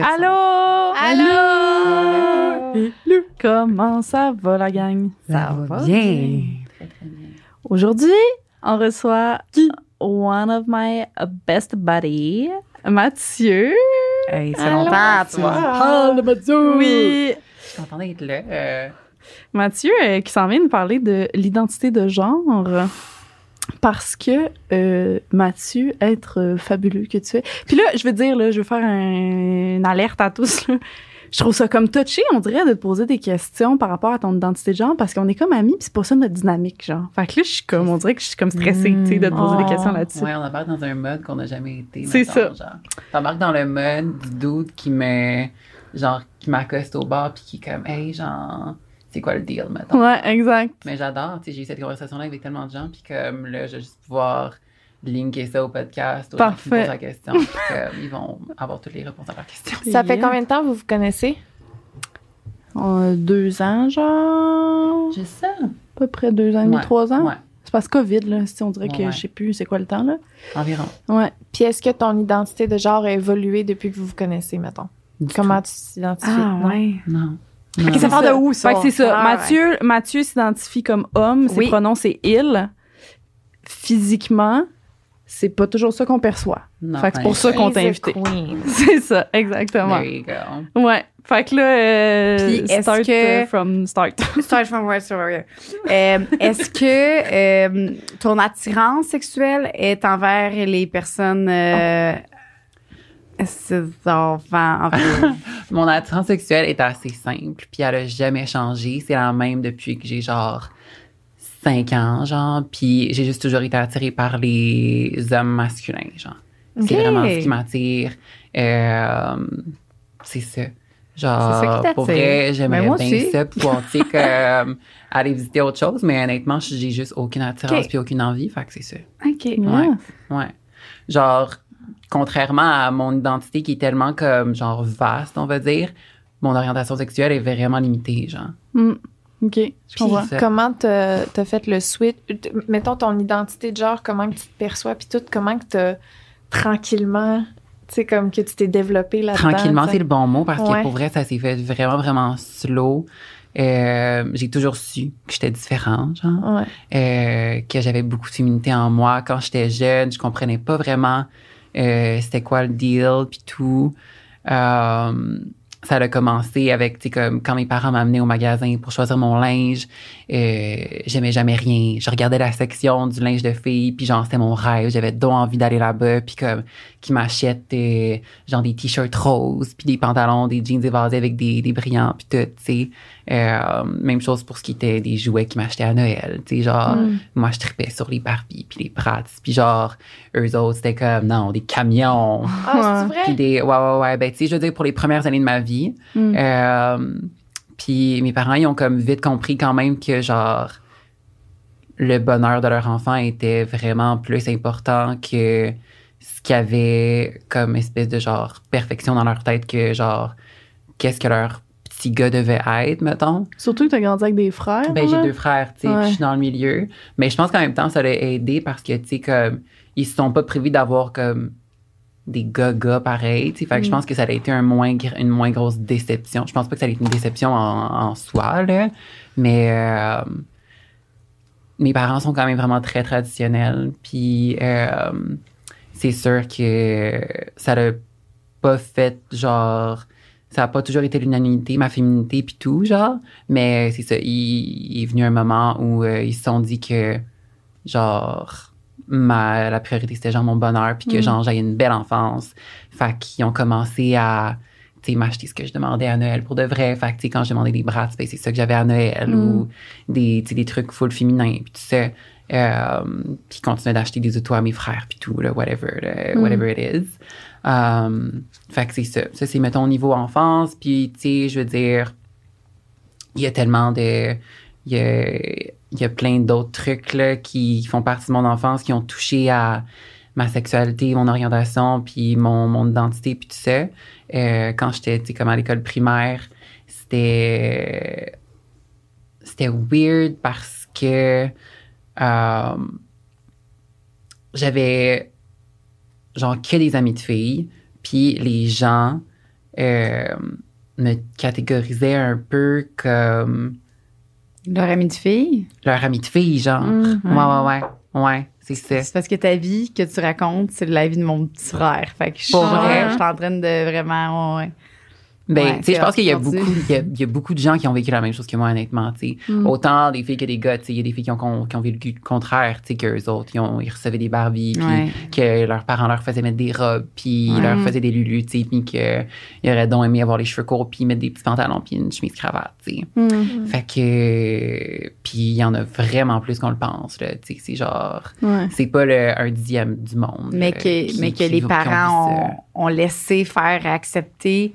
Allô? Allô? Comment ça va, la gang? Ça va bien. Aujourd'hui, on reçoit one of my best buddies, Mathieu. Hey, Allô, longtemps, tu vois. Mathieu. Mathieu. Oui. Je suis contente d'être là. Euh, Mathieu euh, qui s'en vient nous parler de l'identité de genre. Parce que euh, Mathieu, être euh, fabuleux que tu es. Puis là, je veux dire, là, je veux faire un- une alerte à tous. là. Je trouve ça comme touché, on dirait, de te poser des questions par rapport à ton identité de genre, parce qu'on est comme amis, puis c'est pas ça notre dynamique, genre. Fait que là, je suis comme, on dirait que je suis comme stressée, tu sais, de te poser des Oh. questions là-dessus. ouais, on embarque dans un mode qu'on n'a jamais été. C'est mettons, Genre. T'embarques dans le mode du dude qui me. Genre, qui m'accoste au bar puis qui est comme, hey, genre, c'est quoi le deal, mettons? Ouais, exact. Mais j'adore, tu sais, j'ai eu cette conversation-là avec tellement de gens, puis comme là, je vais juste pouvoir linker ça au podcast, aux gens qui me Parfait. posent la question, puis comme, ils vont avoir toutes les réponses à leurs questions. Ça fait combien de temps vous vous connaissez? Euh, deux ans, genre. J'ai ça. À peu près deux ans et demi, Ouais, trois ans. Ouais, C'est parce que COVID, là. Si on dirait que Ouais, ouais. je sais plus c'est quoi le temps, là. environ. Ouais. Puis est-ce que ton identité de genre a évolué depuis que vous vous connaissez, mettons? Du Comment tu t'identifies? Non? tout. Non. Ok, Non. ça part de où, ça? Fait que c'est ça. Ah, Mathieu, Mathieu s'identifie comme homme. Ses Oui. pronoms, c'est il. Physiquement, c'est pas toujours ça qu'on perçoit. Non, Fait que c'est pour ça qu'on t'a invité. C'est ça, exactement. There you go. Ouais. Fait que là, euh, Puis est-ce start que- euh, from start. Start from where to where. Euh, Est-ce que euh, ton attirance sexuelle est envers les personnes euh, ces enfants en fait, Mon attirance sexuelle est assez simple, puis elle a jamais changé. C'est la même depuis que j'ai genre 5 ans, genre. Puis j'ai juste toujours été attirée par les hommes masculins, genre. C'est Ok. vraiment ce qui m'attire. Euh, c'est ça. Genre, C'est ça qui pour vrai, j'aimerais Ben, moi bien aussi. ça pouvoir, tu sais, comme, aller visiter autre chose, mais honnêtement, j'ai juste aucune attirance Ok. puis aucune envie, fait que c'est ça. OK. Ouais. Ouais. Genre, contrairement à mon identité qui est tellement comme, genre, vaste, on va dire, mon orientation sexuelle est vraiment limitée, genre. Hmm. OK, je comprends. ça. Comment t'as t'as fait le switch? Mettons ton identité de genre, comment que tu te perçois, puis tout, comment que t'as tranquillement, tu sais, comme que tu t'es développé là-dedans. Tranquillement, c'est le bon mot parce Ouais. que pour vrai, ça s'est fait vraiment, vraiment slow. Euh, j'ai toujours su que j'étais différente, genre. Ouais. euh, que j'avais beaucoup de féminité en moi. Quand j'étais jeune, je comprenais pas vraiment euh, c'était quoi le deal puis tout. Euh, ça a commencé avec, tu sais, comme quand mes parents m'amenaient au magasin pour choisir mon linge, euh, j'aimais jamais rien. Je regardais la section du linge de filles, puis genre, c'était mon rêve. J'avais donc envie d'aller là-bas, puis comme, qui m'achètent euh, genre des t-shirts roses, puis des pantalons, des jeans évasés avec des, des brillants, puis tout, tu sais. Euh, même chose pour ce qui était des jouets qu'ils m'achetaient à Noël, tu sais, genre, Mm. moi, je tripais sur les Barbie, puis les Bratz, puis genre, eux autres, c'était comme, non, des camions, Ah, c'est vrai? puis des, ouais, ouais, ouais, ben, tu sais, je veux dire, pour les premières années de ma vie, Mm. euh, puis mes parents, ils ont comme vite compris quand même que, genre, le bonheur de leur enfant était vraiment plus important que ce qu'il y avait comme espèce de, genre, perfection dans leur tête que, genre, qu'est-ce que leur petit gars devait être, mettons. Surtout que t'as grandi avec des frères. Ben, j'ai deux frères, tu sais, Ouais. je suis dans le milieu. Mais je pense qu'en même temps, ça l'a aidé parce que, tu sais, comme, ils se sont pas prévus d'avoir, comme, des gars-gars pareils, tu sais. Fait que je Mm. pense que ça a été un moins, gr- une moins grosse déception. Je pense pas que ça a été une déception en, en soi, là. Mais, euh, mes parents sont quand même vraiment très traditionnels. Puis, euh, c'est sûr que ça l'a pas fait, genre, ça a pas toujours été l'unanimité, ma féminité puis tout, genre. Mais c'est ça, il, il est venu un moment où euh, ils se sont dit que, genre, ma, la priorité c'était genre mon bonheur puis que, Mm. genre, j'avais une belle enfance. Fait qu'ils ont commencé à, tu sais, m'acheter ce que je demandais à Noël pour de vrai. Fait que, tu sais, quand je demandais des bras, ben, c'est ça que j'avais à Noël Mm. ou des, sais, des trucs full féminins puis tout ça. Euh, puis ils continuaient d'acheter des autos à mes frères puis tout, là, whatever, là, Mm. whatever it is. Um, fait que c'est ça. Ça, c'est, mettons, au niveau enfance. Puis, tu sais, je veux dire, il y a tellement de... Il y a, y a plein d'autres trucs là, qui font partie de mon enfance, qui ont touché à ma sexualité, mon orientation, puis mon, mon identité, puis tout ça. Euh, quand j'étais, tu sais, comme à l'école primaire, c'était... C'était weird parce que... euh, j'avais genre que des amis de filles, puis les gens euh, me catégorisaient un peu comme Leur ami de fille. leur ami de fille, genre. Mm. Ouais, ouais, ouais. Ouais, c'est ça. C'est parce que ta vie que tu racontes, c'est la vie de mon petit frère. Fait que je suis Pour vrai? je suis en train de vraiment. ouais. Ben, Ouais, tu sais, je pense qu'il y a beaucoup, il y a, il y a beaucoup de gens qui ont vécu la même chose que moi, honnêtement, tu sais. Mm. Autant des filles que des gars, tu sais. Il y a des filles qui ont, qui ont vécu le contraire, tu sais, qu'eux autres, ils, ont, ils recevaient des Barbies, puis Ouais. que leurs parents leur faisaient mettre des robes, puis Ouais. leur faisaient des lulus, tu sais, puis qu'ils auraient donc aimé avoir les cheveux courts, puis mettre des petits pantalons, puis une chemise cravate, tu sais. Mm. Fait que, puis il y en a vraiment plus qu'on le pense, là, tu sais. C'est genre, Ouais. c'est pas le, un dixième du monde. Mais là, que, qui- mais que les ont parents ont, ont laissé faire accepter.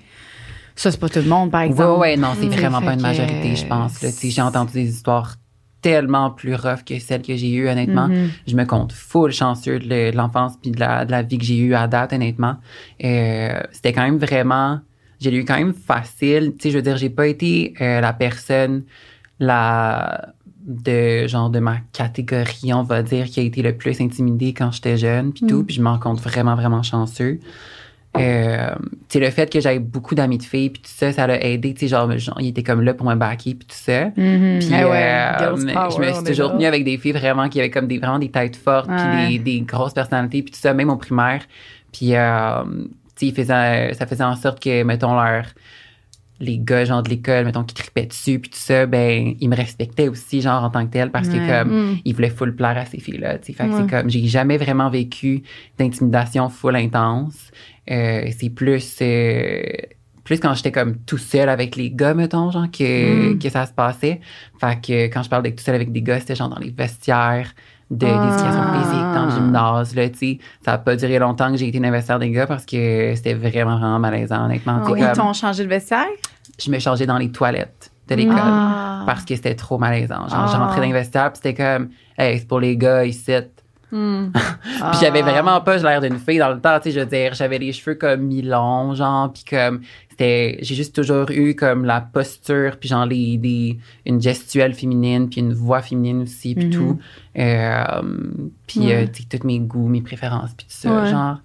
Ça, c'est pas tout le monde, par exemple. ouais, non, c'est Mm. vraiment pas une que, majorité, je pense. J'ai entendu des histoires tellement plus rough que celles que j'ai eues, honnêtement. Mhm. Je me compte full chanceux de le- de l'enfance puis de la, de la vie que j'ai eue à date, honnêtement. Euh, C'était quand même vraiment... J'ai eu quand même facile. Tu sais, je veux dire, j'ai pas été euh, la personne la de genre de ma catégorie, on va dire, qui a été le plus intimidée quand j'étais jeune puis tout. Puis je m'en compte vraiment, vraiment chanceux. Euh, tu le fait que j'avais beaucoup d'amis de filles puis tout ça, ça l'a aidé. Tu sais, genre, genre, ils étaient comme là pour me backer puis tout ça. Mhm. Puis, Ah ouais, euh, power, je me suis toujours là. tenue avec des filles vraiment qui avaient comme des, vraiment des têtes fortes, Ouais. puis des, des grosses personnalités, puis tout ça, même au primaire. Puis, euh, tu sais, ça faisait en sorte que, mettons, leur, les gars, genre de l'école, mettons, qui tripaient dessus, puis tout ça, ben, ils me respectaient aussi, genre, en tant que tel, parce Ouais. que, comme, Mm. ils voulaient full plaire à ces filles-là, tu sais. Fait que c'est comme, j'ai jamais vraiment vécu d'intimidation full intense. Euh, c'est plus, euh, plus quand j'étais comme tout seul avec les gars, mettons, genre, que, Mm. que ça se passait. Fait que quand je parle d'être tout seul avec des gars, c'était genre dans les vestiaires, de Ah. d'éducation physique, dans le gymnase, là, tu sais. Ça a pas duré longtemps que j'ai été le vestiaire des gars parce que c'était vraiment, vraiment malaisant, honnêtement. Oh, ils t'ont changé de vestiaire? je me changeais dans les toilettes de l'école Ah. parce que c'était trop malaisant. Genre, Ah. je rentrais dans les vestiaires puis c'était comme, hey, c'est pour les gars ici. Mm. Puis j'avais vraiment pas l'air d'une fille dans le temps, tu sais, je veux dire, j'avais les cheveux comme mi-longs, genre, puis comme c'était j'ai juste toujours eu comme la posture puis genre les des une gestuelle féminine puis une voix féminine aussi puis Mhm. tout. Euh, puis Ouais. euh, tu sais, tous mes goûts, mes préférences puis tout ça, Ouais. genre.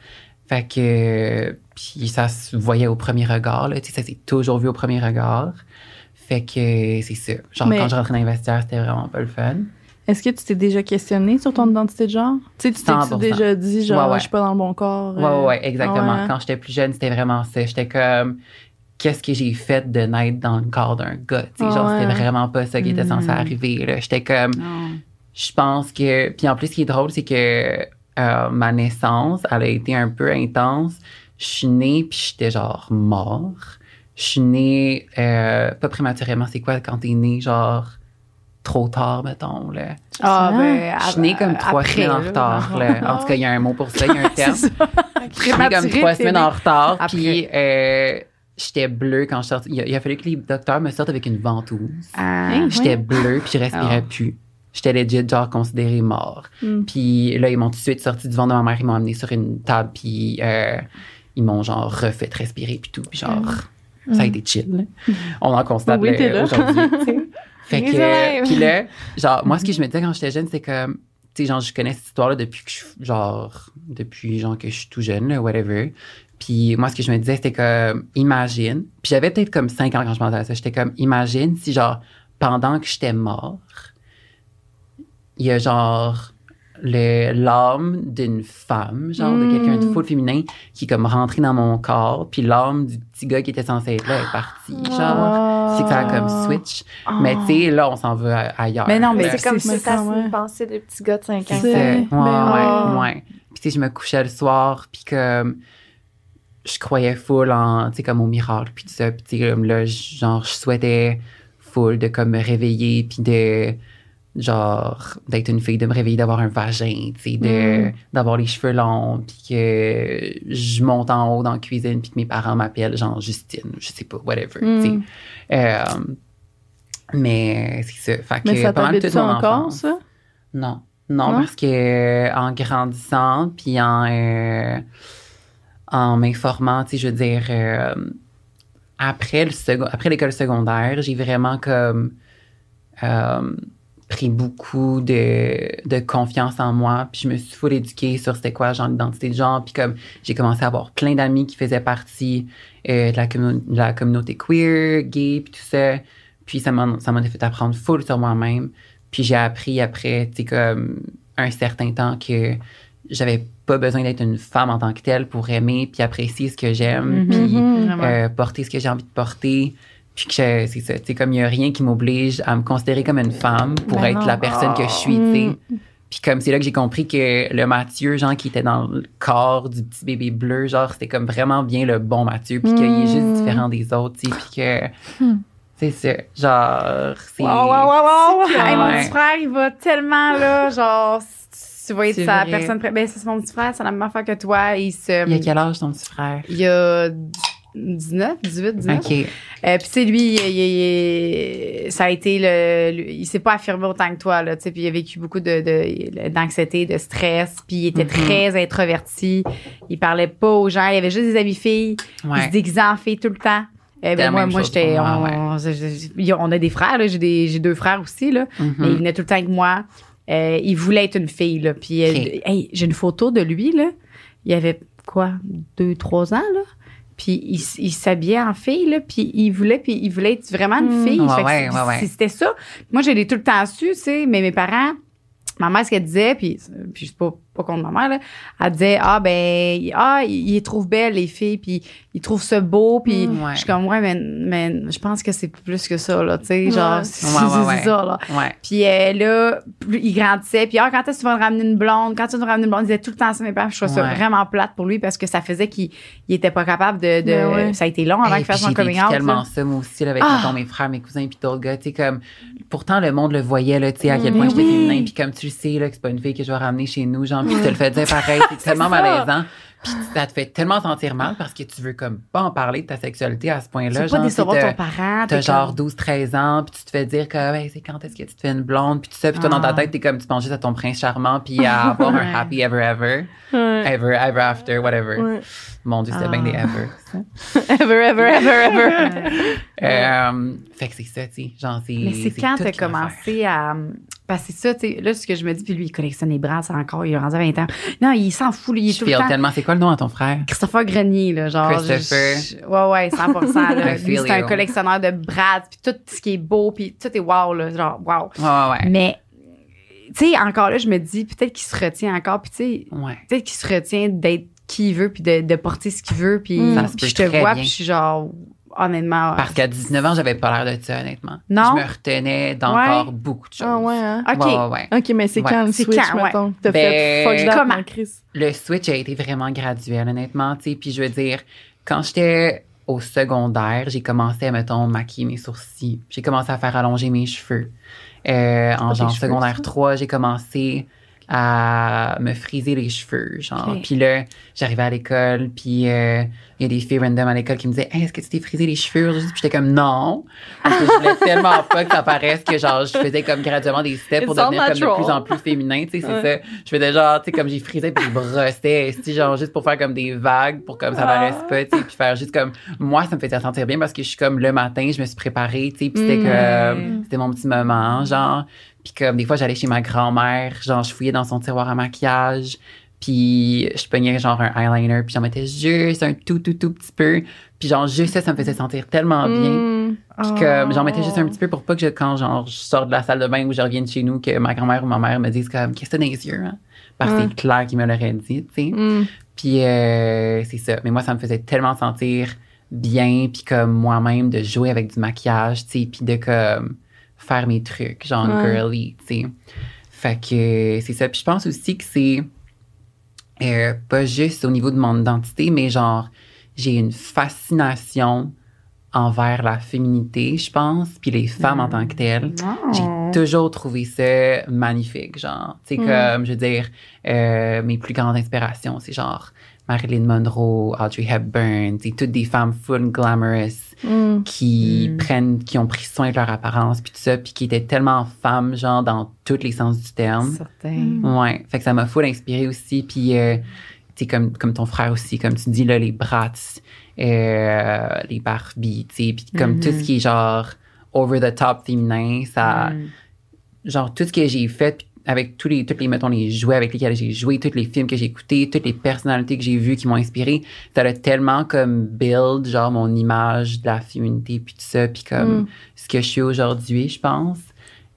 Fait que puis ça se voyait au premier regard là, tu sais, ça s'est toujours vu au premier regard. Fait que c'est ça. Genre Mais- quand je rentrais dans les vestiaires, c'était vraiment pas le fun. Est-ce que tu t'es déjà questionné sur ton identité de genre? Tu sais, tu t'es 100%. déjà dit, genre, Ouais, ouais. je suis pas dans le bon corps. Ouais, euh, ouais, ouais, exactement. ouais. Quand j'étais plus jeune, c'était vraiment ça. J'étais comme, qu'est-ce que j'ai fait de naître dans le corps d'un gars? Tu sais, genre, Ouais. c'était vraiment pas ça qui était censé Mhm. arriver. là. J'étais comme, je pense que. Puis en plus, ce qui est drôle, c'est que euh, ma naissance, elle a été un peu intense. Je suis née, puis j'étais genre mort. Je suis née, euh, pas prématurément, c'est quoi quand t'es né, genre trop tard, mettons, là. Ah, Ah. ben, Je suis née comme trois semaines en retard, là. En tout cas, il y a un mot pour ça, il y a un terme. Je suis née comme trois semaines en retard. Après. Puis euh, j'étais bleue quand je sortais. Il a, il a fallu que les docteurs me sortent avec une ventouse. Ah. Hein? J'étais bleue puis je respirais Ah. plus. J'étais legit genre considérée mort. Mm. Puis là, ils m'ont tout de suite sorti du ventre de ma mère. Ils m'ont amené sur une table puis euh, ils m'ont genre refait respirer puis tout. Puis genre, ça a été chill. là. On en constate Oui, là. aujourd'hui. fait que, élèves. puis là, genre, moi, ce que je me disais quand j'étais jeune, c'est comme, tu sais, genre, je connais cette histoire-là depuis que je, genre, depuis, genre, que je suis tout jeune, là, whatever. Puis moi, ce que je me disais, c'était comme, imagine, puis j'avais peut-être comme 5 ans quand je pensais à ça, j'étais comme, imagine si, genre, pendant que j'étais mort, il y a, genre, le- l'âme d'une femme, genre, de quelqu'un de Mm. full féminin, qui est comme rentré dans mon corps, puis l'âme du petit gars qui était censé être là est genre. Ah. C'est que ça a comme switch. Mais tu sais, là, on s'en va ailleurs. Mais non, mais c'est comme c'est si ça, ça, c'est ouais. une pensée de petit gars de 5 ans. C'est- Ouais, ouais, Ben, ah. ouais. Puis tu sais, je me couchais le soir, puis comme je croyais full en, tu sais, comme au miracle, puis tout ça. Puis tu sais, comme là, genre, je souhaitais full de comme me réveiller, puis de genre d'être une fille, de me réveiller, d'avoir un vagin, tu sais, de, Mm. d'avoir les cheveux longs, puis que je monte en haut dans la cuisine, puis que mes parents m'appellent genre Justine, je sais pas, whatever, tu sais. Mm. Euh, mais c'est ça. Fait que Mais ça pas mal t'habite toute mon encore, enfance. ça? Non. Non, Non? parce que euh, en grandissant, puis en, euh, en m'informant, tu sais, je veux dire, euh, après, le second- après l'école secondaire, j'ai vraiment comme pris beaucoup de, de confiance en moi, puis je me suis full éduquée sur c'était quoi genre l'identité de genre, puis comme j'ai commencé à avoir plein d'amis qui faisaient partie euh, de, la commu- de la communauté queer, gay, puis tout ça, puis ça m'a ça m'a fait apprendre full sur moi-même, puis j'ai appris après, tu sais comme un certain temps que j'avais pas besoin d'être une femme en tant que telle pour aimer puis apprécier ce que j'aime, Mhm. puis Vraiment. euh, porter ce que j'ai envie de porter. Puis que je- c'est ça, sais, comme il y a rien qui m'oblige à me considérer comme une femme pour Ben être non. la personne que je suis, tu sais. Puis comme c'est là que j'ai compris que le Mathieu, genre, qui était dans le corps du petit bébé bleu, genre, c'était comme vraiment bien le bon Mathieu, puis qu'il est juste différent des autres, tu sais, puis que... C'est ça, genre, c'est... Wow, wow, wow, wow. Hey, mon petit frère, il va tellement là, genre, tu vas être C'est sa vrai. personne. Ben, c'est mon petit frère, c'est la même affaire que toi. Il se. Il a quel âge ton petit frère? Il a 19, 18, 19. OK. Euh, puis tu sais, lui, il, il- il- ça a été le, il s'est pas affirmé autant que toi là, tu sais, puis il a vécu beaucoup de, de d'anxiété, de stress, puis il était Mhm. très introverti. Il parlait pas aux gens, il avait juste des amis filles. Il se Ouais. déguisait en fille tout le temps. C'était ben, moi, moi j'étais, on, on a des frères là, j'ai des, j'ai deux frères aussi là, Mhm. mais il venait tout le temps avec moi. Euh, il voulait être une fille là, puis euh, hey, j'ai une photo de lui là. Il avait quoi, deux, trois ans là? Puis il, s'habillait en fille, là, puis il voulait, puis il voulait être vraiment une Mm. fille. Ouais, ouais, C'était ça. Moi, je l'ai tout le temps su, tu sais, mais mes parents, ma mère, ce qu'elle disait, puis, puis je suis pas, pas contre ma mère, là, elle disait, ah, ben, il- ah, ils les trouvent belles, les filles, puis ils trouvent ça beau, puis Mm, ouais. je suis comme, ouais, mais, mais je pense que c'est plus que ça, là, tu sais, Ouais. genre, c'est Ouais, ça, là. Puis euh, là, il grandissait. Puis ah, quand est-ce que tu vas me ramener une blonde? Quand tu vas me ramener une blonde? Il disait tout le temps ça, mes parents. Je trouvais ça vraiment plate pour lui parce que ça faisait qu'il il était pas capable de... de- Ben. Ça a été long avant qu'il fasse son coming out. tellement ça, moi aussi, là, avec Ah! mettons, mes frères, mes cousins, puis d'autres gars. Tu sais, comme, pourtant, le monde le voyait, là, tu sais, à quel Mm. point Mais j'étais féminin. Puis comme tu le sais, là, que c'est pas une fille que je vais ramener chez nous, genre, puis tu te le fais dire pareil. C'est tellement ça. malaisant. Puis ça te fait tellement sentir mal parce que tu veux, comme, pas en parler de ta sexualité à ce point-là. veux pas genre, décevoir ton parent. T'as genre comme- 12-13 ans, puis tu te fais dire que ben, c'est quand est-ce que tu te fais une blonde, puis tout ça, puis toi, dans ta Ah. tête, t'es comme, tu penses juste à ton prince charmant, puis à avoir un Ouais. happy ever, ever, Ouais. ever, ever after, whatever. Ouais. Mon Dieu, c'était Ah. bien des ever. Ever, ever, ever, ever. Euh, fait que c'est ça, tu sais. Genre, c'est. Mais c'est quand t'as commencé à... Parce que c'est ça, tu sais, là, ce que je me dis, puis lui, il collectionne les bras, c'est encore, il a rendu à 20 ans. Non, il s'en fout, lui, il est Je le tellement. C'est quoi le nom à ton frère? Christopher Grenier, là, genre. Christopher. je- je- ouais, ouais, 100 là. Lui, c'est un collectionneur de Brad, puis tout ce qui est beau, puis tout est wow, là, genre, wow. Ouais, ouais, ouais. Mais, tu sais, encore là, je me dis, peut-être qu'il se retient encore, puis tu sais, Ouais. peut-être qu'il se retient d'être qui il veut, puis de, de porter ce qu'il veut, puis je te vois, bien. puis je suis genre, honnêtement. Parce qu'à 19 ans, j'avais pas l'air de ça, honnêtement. Non? Je me retenais d'encore beaucoup de choses. Ah ouais, hein? OK. OK, mais c'est quand le switch, quand, mettons? T'as Ben, fait fuck that, comment? Le switch a été vraiment graduel, honnêtement, tu sais. Puis je veux dire, quand j'étais au secondaire, j'ai commencé à, mettons, maquiller mes sourcils. J'ai commencé à faire allonger mes cheveux. Euh, en genre cheveux, secondaire ça? 3, j'ai commencé à me friser les cheveux, genre. Ok. Puis là, j'arrivais à l'école, puis euh, il y a des filles random à l'école qui me disaient hey, est-ce que tu t'es frisé les cheveux? Puis j'étais comme non, parce que je voulais tellement pas que ça paraisse que genre je faisais comme graduellement des steps pour It's devenir comme de plus en plus féminin, tu sais, c'est Ouais. ça. Je faisais genre, tu sais, comme j'ai frisé puis je brossais, genre juste pour faire comme des vagues, pour comme ça paraisse Ah. pas, tu sais, puis faire juste comme moi, ça me faisait sentir bien parce que je suis comme le matin, je me suis préparée, tu sais, puis c'était Mm. comme c'était mon petit moment, genre. Puis comme des fois j'allais chez ma grand-mère, genre je fouillais dans son tiroir à maquillage, puis je pognais genre un eyeliner, puis j'en mettais juste un tout tout tout petit peu, puis genre juste ça, ça me faisait sentir tellement bien. Mm. Puis comme j'en mettais Oh. juste un petit peu pour pas que je, quand genre, je sors de la salle de bain ou je revienne chez nous, que ma grand-mère ou ma mère me disent comme qu'est-ce que t'as dans les yeux, hein? Parce que c'est clair qu'ils me l'auraient dit, tu sais. Mm. Puis euh, c'est ça. Mais moi, ça me faisait tellement sentir bien, puis comme moi-même de jouer avec du maquillage, tu sais, puis de comme faire mes trucs, genre Ouais. girly, tu sais. Fait que c'est ça. Puis je pense aussi que c'est euh, pas juste au niveau de mon identité, mais genre j'ai une fascination envers la féminité, je pense, puis les femmes en tant que telles. Oh. J'ai toujours trouvé ça magnifique, genre. Tu sais, Mm. comme, je veux dire, euh, mes plus grandes inspirations, c'est genre Marilyn Monroe, Audrey Hepburn, c'est toutes des femmes full glamorous Mm. qui Mm. prennent, qui ont pris soin de leur apparence, puis tout ça, puis qui étaient tellement femmes, genre, dans tous les sens du terme. Certain. Ouais, fait que ça m'a full inspiré aussi. Puis, euh, tu sais, comme, comme ton frère aussi, comme tu dis, là, les Bratz, euh, les Barbie, tu sais, puis comme tout ce qui est genre over the top féminin, ça, Mm. genre, tout ce que j'ai fait, puis avec tous les, toutes les, mettons, les jouets avec lesquels j'ai joué, tous les films que j'ai écoutés, toutes les personnalités que j'ai vues qui m'ont inspiré, ça a tellement comme build, genre, mon image de la féminité, puis tout ça, puis comme Mm. ce que je suis aujourd'hui, je pense.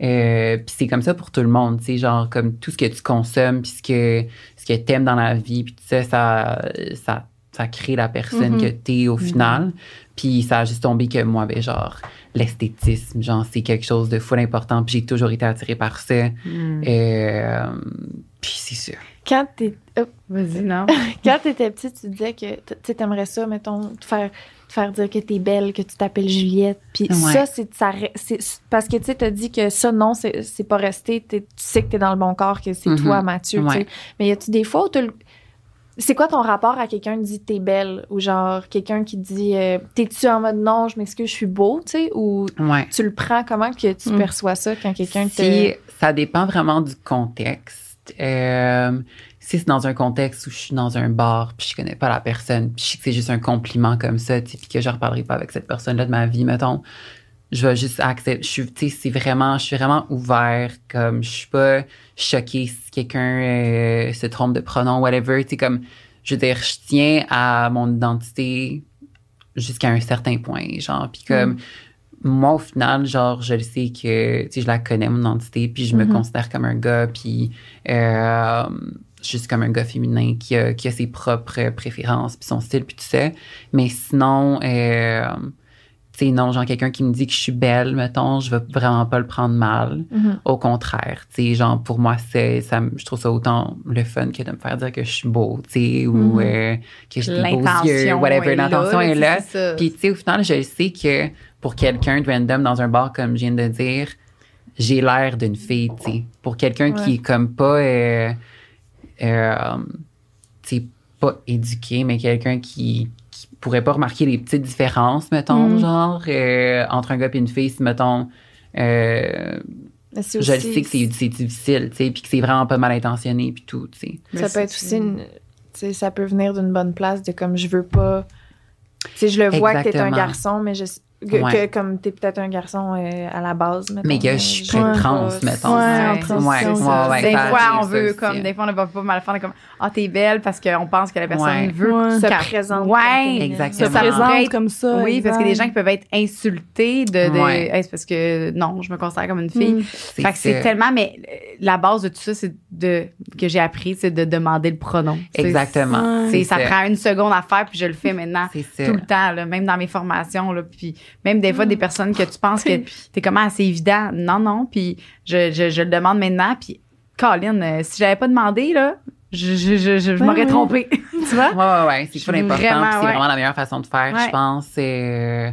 Euh, puis c'est comme ça pour tout le monde, tu sais, genre, comme tout ce que tu consommes, puis ce que, ce que t'aimes dans la vie, puis tout ça, ça, ça, ça crée la personne Mhm. que t'es au final. Puis ça a juste tombé que moi, ben, genre, l'esthétisme, genre, c'est quelque chose de full important, puis j'ai toujours été attirée par ça. Hmm. Euh, puis c'est sûr. Quand t'es- hop, Vas-y, non. quand t'étais petite, tu disais que tu sais, t'aimerais ça, mettons, te faire, te faire dire que t'es belle, que tu t'appelles Juliette. Puis Ouais. ça, c'est ça c'est- parce que tu sais, t'as dit que ça, non, c'est c'est pas resté. T'es- Tu sais que t'es dans le bon corps, que c'est Mhm. toi, Mathieu. tu sais. Ouais. Mais y a-tu des fois où c'est quoi ton rapport à quelqu'un qui dit t'es belle ou genre quelqu'un qui dit euh, t'es-tu en mode non, je m'excuse, je suis beau, tu sais, ou Ouais. tu le prends? Comment que tu Mm. perçois ça quand quelqu'un te. Si, ça dépend vraiment du contexte. Euh, si c'est dans un contexte où je suis dans un bar puis je connais pas la personne puis je sais que c'est juste un compliment comme ça tu sais, puis que je reparlerai pas avec cette personne-là de ma vie mettons je vais juste accepter je suis tu sais c'est vraiment je suis vraiment ouvert comme je suis pas choquée si quelqu'un euh, se trompe de pronom whatever tu sais comme je veux dire je tiens à mon identité jusqu'à un certain point genre puis comme moi, au final, genre, je le sais que, tu sais, je la connais, mon identité, puis je me Mhm. considère comme un gars, puis euh, juste comme un gars féminin qui a, qui a ses propres préférences, puis son style, puis tout ça. Mais sinon, euh, sais, non, genre, quelqu'un qui me dit que je suis belle, mettons, je vais vraiment pas le prendre mal. Mhm. Au contraire, tu sais, genre, pour moi, c'est, ça, je trouve ça autant le fun que de me faire dire que je suis beau, tu sais, ou Mhm. euh, que j'ai des beaux yeux, L'intention whatever, est là, l'intention est là. Puis, tu sais, au final, je sais que pour quelqu'un de random dans un bar, comme je viens de dire, j'ai l'air d'une fille, tu sais. Pour quelqu'un Ouais. qui est comme pas, euh, euh, tu sais, pas éduqué, mais quelqu'un qui, qui pourrait pas remarquer les petites différences, mettons, Mm. genre, euh, entre un gars et une fille, si, mettons, euh, je le sais que c'est difficile, tu sais, puis que c'est vraiment pas mal intentionné, puis tout, tu sais. Mais ça peut être aussi une, tu sais, ça peut venir d'une bonne place de comme je veux pas tu sais je le vois que t'es un Exactement. garçon mais je que, Ouais. que comme t'es peut-être un garçon euh, à la base mettons, Mais que je suis très trans, mettons. Ouais, transition, ouais, ouais, des fois, on veut, aussi. comme, des fois, on ne va pas mal faire, comme, ah, t'es belle parce qu'on pense que la personne Ouais. veut Ouais. se présente comme Ouais. Se Exactement. Ça présente comme ça. Oui, parce qu'il y a des gens qui peuvent être insultés de. de Ouais. Hey, c'est parce que non, je me considère comme une fille. Mm. C'est Fait que c'est tellement, mais la base de tout ça, c'est de que j'ai appris, c'est de demander le pronom. Exactement. C'est- ça prend une seconde à faire, puis je le fais maintenant tout le temps, même dans mes formations. Là, puis même des fois, des personnes que tu penses que t'es comment assez évident. Non, non. Puis je, je, je le demande maintenant. Puis, Colin, euh, si j'avais pas demandé, là, je, je, je, Ouais, m'aurais trompée. tu vois? Ouais, ouais, ouais. C'est suis important. vraiment, C'est ouais. vraiment la meilleure façon de faire, Ouais. je pense. euh,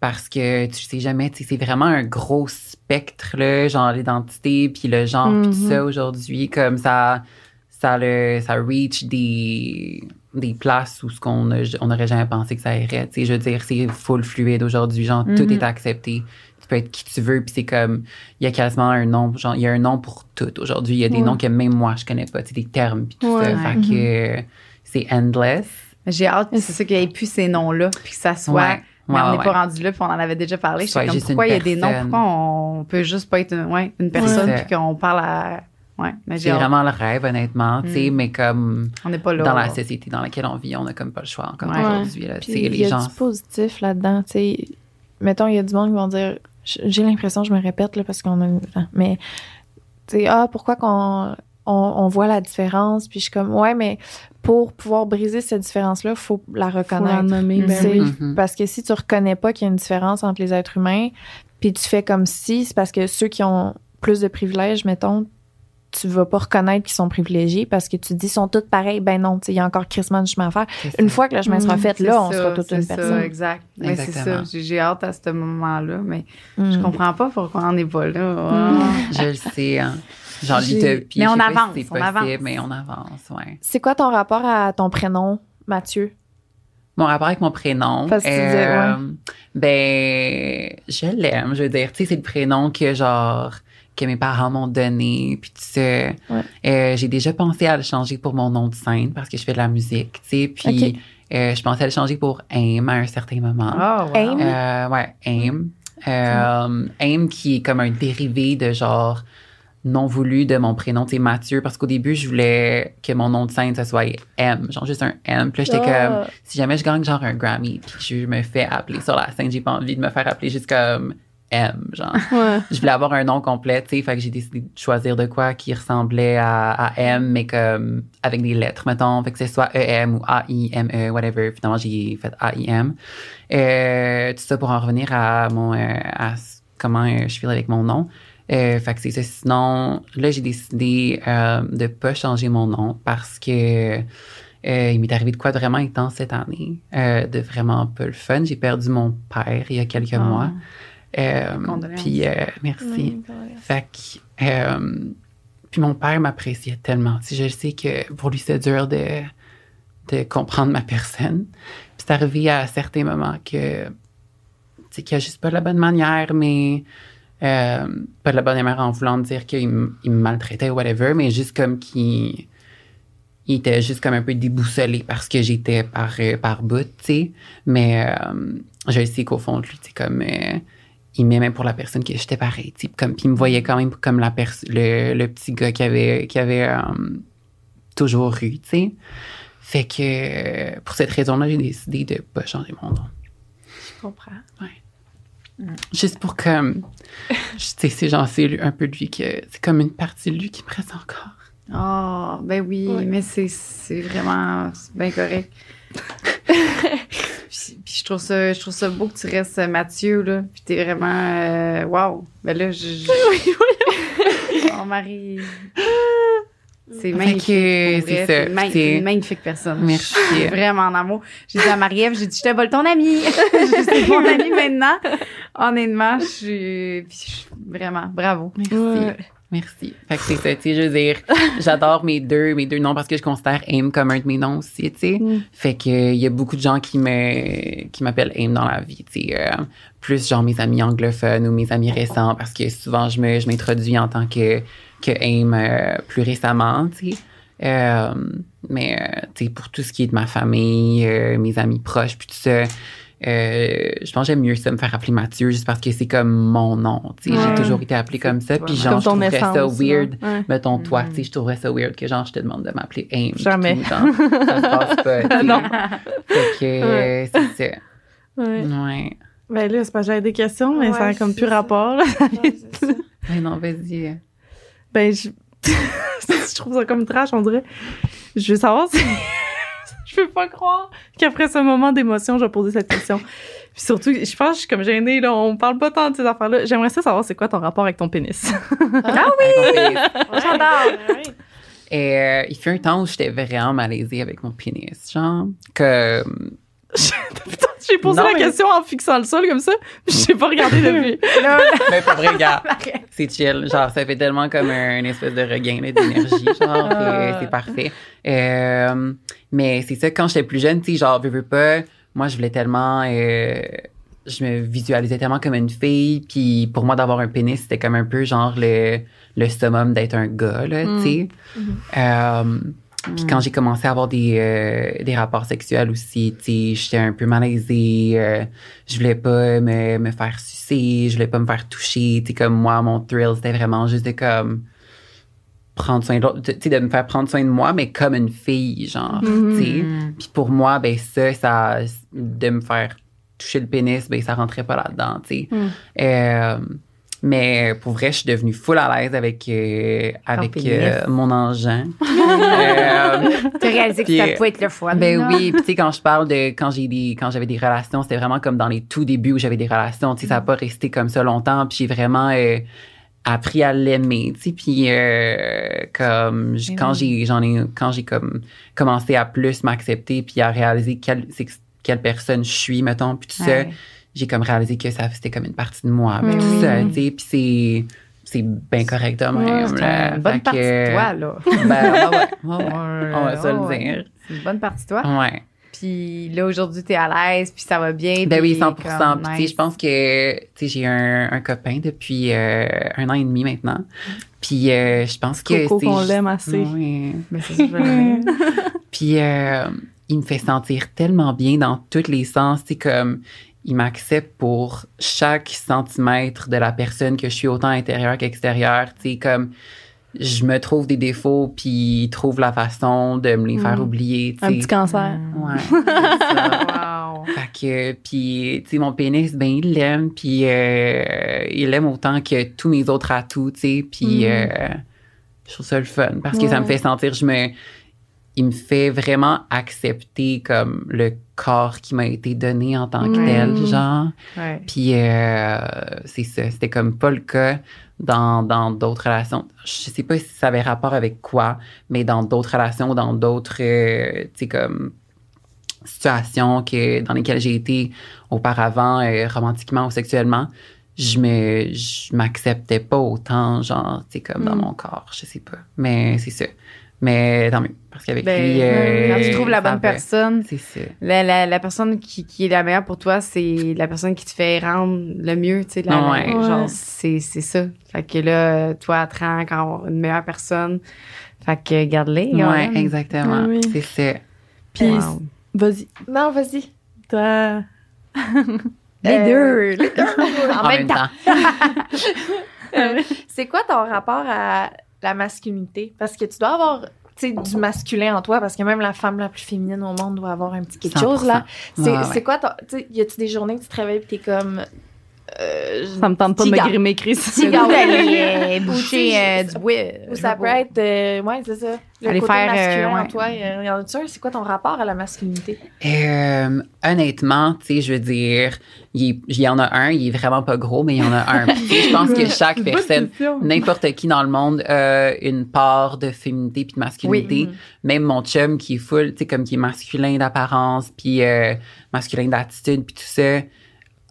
parce que tu sais jamais, tu sais, c'est vraiment un gros spectre, là, genre l'identité, puis le genre, puis tout Mhm. ça aujourd'hui. Comme ça, ça, le, ça reach des, des places où ce qu'on on n'aurait jamais pensé que ça irait. Tu sais, je veux dire, c'est full fluide aujourd'hui. Genre, tout Mhm. est accepté. Tu peux être qui tu veux, puis c'est comme, il y a quasiment un nom, genre, il y a un nom pour tout aujourd'hui. Il y a des Ouais. noms que même moi, je connais pas, tu sais, des termes, puis tout Ouais. ça. Fait que euh, c'est endless. J'ai hâte, c'est ça qu'il n'y ait plus ces noms-là, puis que ça soit. Ouais. Mais on n'est pas rendu là, puis on en avait déjà parlé. Soit J'étais comme, pourquoi il y a des noms? Pourquoi on peut juste pas être une, ouais, une personne, puis qu'on parle à. Ouais, mais C'est vraiment le rêve, honnêtement, tu sais, Mm. mais comme On n'est pas là. dans la société dans laquelle on vit, on n'a comme pas le choix encore Ouais. aujourd'hui. Il y a gens. du positif là-dedans, tu sais. Mettons, il y a du monde qui vont dire, j'ai l'impression, je me répète là, parce qu'on a, mais tu sais, ah pourquoi qu'on on, on voit la différence, puis je suis comme ouais, mais pour pouvoir briser cette différence-là, faut la Faut la reconnaître. nommer, ben. Mhm. Parce que si tu reconnais pas qu'il y a une différence entre les êtres humains, puis tu fais comme si, c'est parce que ceux qui ont plus de privilèges, mettons, tu vas pas reconnaître qu'ils sont privilégiés parce que tu te dis ils sont tous pareils. Ben non, il y a encore crissement de chemin à faire. Une ça. fois que le chemin sera Mm, fait, là, on ça, sera toute c'est une ça, personne. exact. Mais c'est Exactement. ça. J'ai j'ai hâte à ce moment-là, mais je comprends pas pourquoi on n'est pas là. Ah. Je le sais, hein. Genre l'utopie. Mais je on avance, si on possible, avance. mais on avance, ouais. C'est quoi ton rapport à ton prénom, Mathieu? Mon rapport avec mon prénom. Parce que tu disais, euh, Ben, je l'aime. Je veux dire, tu sais, c'est le prénom que, genre, que mes parents m'ont donné, puis tu sais. Euh, j'ai déjà pensé à le changer pour mon nom de scène parce que je fais de la musique, tu sais. Puis, euh, je pensais à le changer pour Aim à un certain moment. Ah, wow. Aim? Euh, ouais, AIM. Euh, AIM qui est comme un dérivé de genre non voulu de mon prénom, tu sais, Mathieu, parce qu'au début, je voulais que mon nom de scène, ça soit M, genre juste un M. Puis là, j'étais Ah. comme, si jamais je gagne genre un Grammy, puis je me fais appeler sur la scène, j'ai pas envie de me faire appeler juste comme M, genre. Ouais. je voulais avoir un nom complet, tu sais, fait que j'ai décidé de choisir de quoi qui ressemblait à, à M, mais comme avec des lettres, mettons, fait que c'est soit EM ou A-I-M-E, whatever. Finalement, j'ai fait A-I-M. Euh, tout ça pour en revenir à mon, euh, à comment euh, je file avec mon nom. Euh, fait que c'est ça. Sinon, là, j'ai décidé euh, de pas changer mon nom parce que euh, il m'est arrivé de quoi de vraiment intense cette année, euh, de vraiment pas le fun. J'ai perdu mon père il y a quelques Ah. mois. Euh, puis euh, merci. Fait que, euh, puis mon père m'appréciait tellement. Sais, je sais que pour lui, c'est dur de, de comprendre ma personne. Puis c'est arrivé à certains moments que, sais, qu'il n'y a juste pas de la bonne manière, mais euh, pas de la bonne manière en voulant dire qu'il me maltraitait ou whatever, mais juste comme qu'il il était juste comme un peu déboussolé parce que j'étais par, par bout, tu sais. Mais euh, je sais qu'au fond de lui, sais, comme... euh, il m'aimait pour la personne que j'étais pareil. Comme, puis il me voyait quand même comme la le, le petit gars qui avait, qui avait euh, toujours eu, tu sais. Fait que euh, pour cette raison-là, j'ai décidé de pas changer mon nom. Je comprends. Juste pour comme... Tu sais, c'est genre, c'est un peu de lui que... C'est comme une partie de lui qui me reste encore. Ah, ben oui, Ouais. mais c'est, c'est vraiment bien correct. puis, puis je trouve ça je trouve ça beau que tu restes euh, Mathieu là, puis t'es vraiment euh, wow. Ben là je, je... Marie. C'est magnifique. c'est une ma- magnifique personne. Merci. Je suis vraiment en amour. J'ai dit à Marie-Ève, j'ai dit, je te vole ton ami. je suis mon ami maintenant. Honnêtement, je suis, puis je suis vraiment, bravo. Merci. Ouais. Merci. Fait que c'est ça, tu sais, je veux dire, j'adore mes deux, mes deux noms parce que je considère AIM comme un de mes noms aussi, tu sais. Mm. Fait que il y a beaucoup de gens qui me qui m'appellent AIM dans la vie, tu sais. euh, plus genre mes amis anglophones ou mes amis récents parce que souvent je me je m'introduis en tant que que AIM euh, plus récemment, tu sais. Euh, mais euh, tu sais pour tout ce qui est de ma famille, euh, mes amis proches puis tout ça, euh, je pense que j'aime mieux ça me faire appeler Mathieu juste parce que c'est comme mon nom. Ouais. J'ai toujours été appelée comme ça puis genre Comme je trouverais ça weird. Ouais. mettons toi, tu sais, je trouverais ça weird que genre je te demande de m'appeler Aim. Jamais. tout, genre, ça se passe pas. Non. Fait que euh, c'est ça. Ouais. Ouais. Ben là, c'est pas que j'avais des questions, mais Ouais, ça a comme plus ça. rapport. là. Ouais, non, vas-y. Ben, je... je trouve ça comme trash, on dirait. Je veux savoir si... je peux pas croire qu'après ce moment d'émotion, je vais poser cette question. Puis surtout, je pense que je suis comme gênée, là. On parle pas tant de ces affaires-là. J'aimerais ça savoir c'est quoi ton rapport avec ton pénis. Ah oui! J'adore. Et euh, il fait un temps où j'étais vraiment malaisée avec mon pénis. Genre, comme. Putain, j'ai posé Non, la mais- question en fixant le sol comme ça. n'ai pas regardé depuis. Mais pas vrai, gars. C'est chill. Genre, ça fait tellement comme un, une espèce de regain d'énergie. Genre, Ah. c'est parfait. Euh, mais c'est ça, quand j'étais plus jeune, tu sais, genre, veux, veux pas, moi, je voulais tellement. euh, je me visualisais tellement comme une fille. Puis pour moi, d'avoir un pénis, c'était comme un peu genre le, le summum d'être un gars, là, Mm. tu sais. Mhm. Puis quand j'ai commencé à avoir des, euh, des rapports sexuels aussi, j'étais un peu malaisée. euh, je voulais pas me, me faire sucer, je voulais pas me faire toucher. Tu sais, comme moi, mon thrill, c'était vraiment juste de comme prendre soin de l'autre, de me faire prendre soin de moi, mais comme une fille, genre, sais. Puis pour moi, ben ça, ça, de me faire toucher le pénis, ben ça rentrait pas là-dedans, tu sais. Mm. Euh, mais pour vrai, je suis devenue full à l'aise avec, euh, avec euh, mon engin. Euh, t'as réalisé que ça pouvait être le fun. ben oui, puis tu sais quand je parle de quand j'ai des quand j'avais des relations, c'était vraiment comme dans les tout débuts où j'avais des relations, tu sais ça n'a pas resté comme ça longtemps, puis j'ai vraiment euh, appris à l'aimer, tu sais puis euh, comme j- Ben quand oui. j'ai j'en ai quand j'ai comme commencé à plus m'accepter puis à réaliser quelle quelle personne je suis mettons puis tout ça, Ouais. J'ai comme réalisé que ça c'était comme une partie de moi, puis tout oui. ça, tu sais puis c'est c'est bien correct de même. Ouais, C'est là. une bonne partie de toi, là. Ben, ouais, ouais, ouais, ouais. On va se le Ouais. dire. C'est une bonne partie de toi. Ouais. Puis là, aujourd'hui, t'es à l'aise, puis ça va bien. Ben oui, puis 100 comme, Puis, tu sais, nice. je pense que tu sais, j'ai un, un copain depuis euh, un an et demi maintenant. Puis euh, je pense que c'est qu'on l'aime assez. Oui. Ben, c'est. Puis euh, il me fait sentir tellement bien dans tous les sens, sais comme il m'accepte pour chaque centimètre de la personne que je suis, autant intérieur qu'extérieur. Tu sais, comme je me trouve des défauts, puis il trouve la façon de me les faire Mm. oublier. Un petit cancer. Ouais. c'est ça. Wow. Fait que, puis, tu sais, mon pénis, ben, il l'aime, puis euh, il l'aime autant que tous mes autres atouts, tu sais, puis Mm. euh, je trouve ça le fun parce que ça me Ouais. fait sentir, je me, il me fait vraiment accepter comme le corps qui m'a été donné en tant que tel, genre. Ouais. Puis euh, c'est ça, c'était comme pas le cas dans dans d'autres relations. Je sais pas si ça avait rapport avec quoi, mais dans d'autres relations ou dans d'autres, euh, tu sais, comme situations que, dans lesquelles j'ai été auparavant, euh, romantiquement ou sexuellement, je me je m'acceptais pas autant, genre, tu sais, comme dans Mm. mon corps, je sais pas. Mais c'est ça. Mais tant mieux, parce qu'avec Ben, lui... euh, quand tu trouves la bonne va. personne, C'est ça. la, la, la personne qui, qui est la meilleure pour toi, c'est la personne qui te fait rendre le mieux, tu sais. la- Ouais. Genre, c'est, c'est ça. Fait que là, toi, tu rends encore une meilleure personne. Fait que garde-les. Ouais, gars. exactement. Oui. C'est ça. Puis, Wow. vas-y. Non, vas-y. Toi. Les Euh, deux. en, même temps. Ah C'est quoi ton rapport à la masculinité? Parce que tu dois avoir du masculin en toi, parce que même la femme la plus féminine au monde doit avoir un petit quelque 100%. chose, là. C'est Ouais, ouais. quoi ton... Tu sais, y a-tu des journées que tu te réveilles et t'es comme... Euh, Ça me tente pas de me grimer, Chris. D'aller euh, Ou boucher euh, du bois. Ou ça peut être... euh, ouais, c'est ça. Le Aller côté faire, euh, masculin en ouais. toi. Y en a-tu un? C'est quoi ton rapport à la masculinité? Euh, honnêtement, tu sais, je veux dire, il, y en a un, il est vraiment pas gros, mais il y en a un. Je pense que chaque personne, n'importe qui dans le monde a une part de féminité puis de masculinité. Oui. Même mon chum qui est full, tu sais, comme qui est masculin d'apparence puis euh, masculin d'attitude puis tout ça,